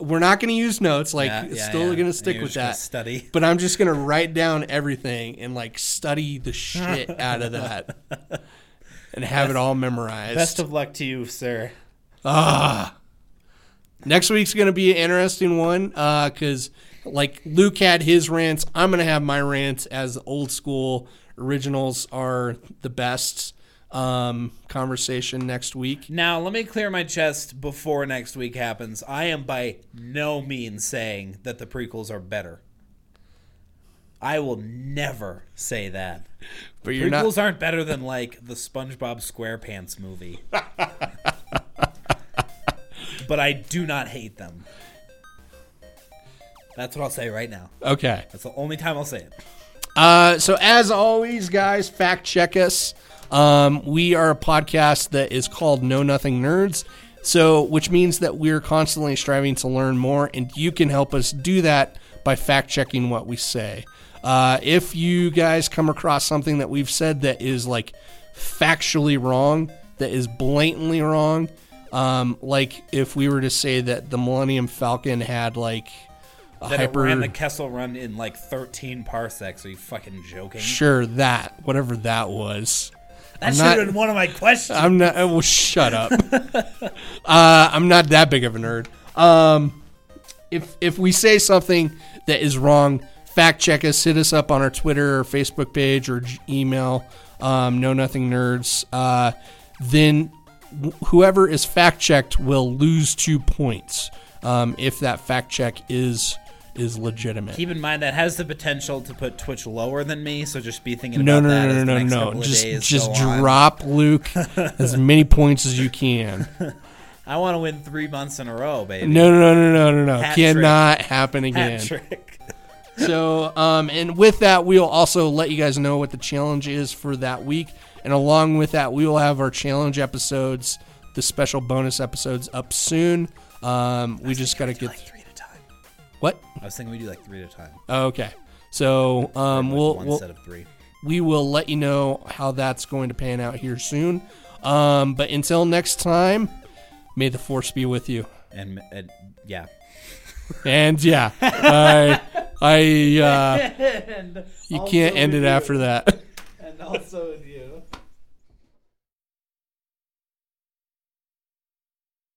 We're not gonna use notes. Like, Yeah, yeah, still yeah. gonna stick You're with that. Study. But I'm just gonna write down everything and like study the shit out of that and have it all memorized. Best of luck to you, sir. ah. Next week's gonna be an interesting one because like Luke had his rants, I'm gonna have my rants as old school originals are the best um, conversation next week. Now, let me clear my chest before next week happens. I am by no means saying that the prequels are better. I will never say that. But you're not prequels aren't better than like the SpongeBob SquarePants movie. but I do not hate them. That's what I'll say right now. okay. That's the only time I'll say it. Uh, so as always, guys, fact check us. Um, we are a podcast that is called Know Nothing Nerds. So, which means that we're constantly striving to learn more, and you can help us do that by fact checking what we say. Uh, if you guys come across something that we've said that is like factually wrong, that is blatantly wrong, um, like if we were to say that the Millennium Falcon had like That hyper ran the Kessel Run in like 13 parsecs. Are you fucking joking? Sure, that whatever that was. That should not- have been one of my questions. I'm not. Well, shut up. uh, I'm not that big of a nerd. Um, if if we say something that is wrong, fact check us. Hit us up on our Twitter or Facebook page or email. Um, know nothing nerds. Uh, then wh- whoever is fact checked will lose two points um, if that fact check is is legitimate. Keep in mind that has the potential to put Twitch lower than me, so just be thinking No, about no, that no, no, no, no. couple Just, days just go on. drop Luke as many points as you can. I want to win three months in a row, baby. No, no, no, no, no, no, no. Cannot happen again. So, um, and with that, we'll also let you guys know what the challenge is for that week. And along with that, we will have our challenge episodes, the special bonus episodes up soon. Um, we just got to get like what? I was thinking we do like three at a time. Okay. So, um, we'll, one we'll set of three. we will let you know how that's going to pan out here soon. Um, but until next time, may the force be with you. And, and yeah. And yeah, I, I, uh, you can't end it after that. And also,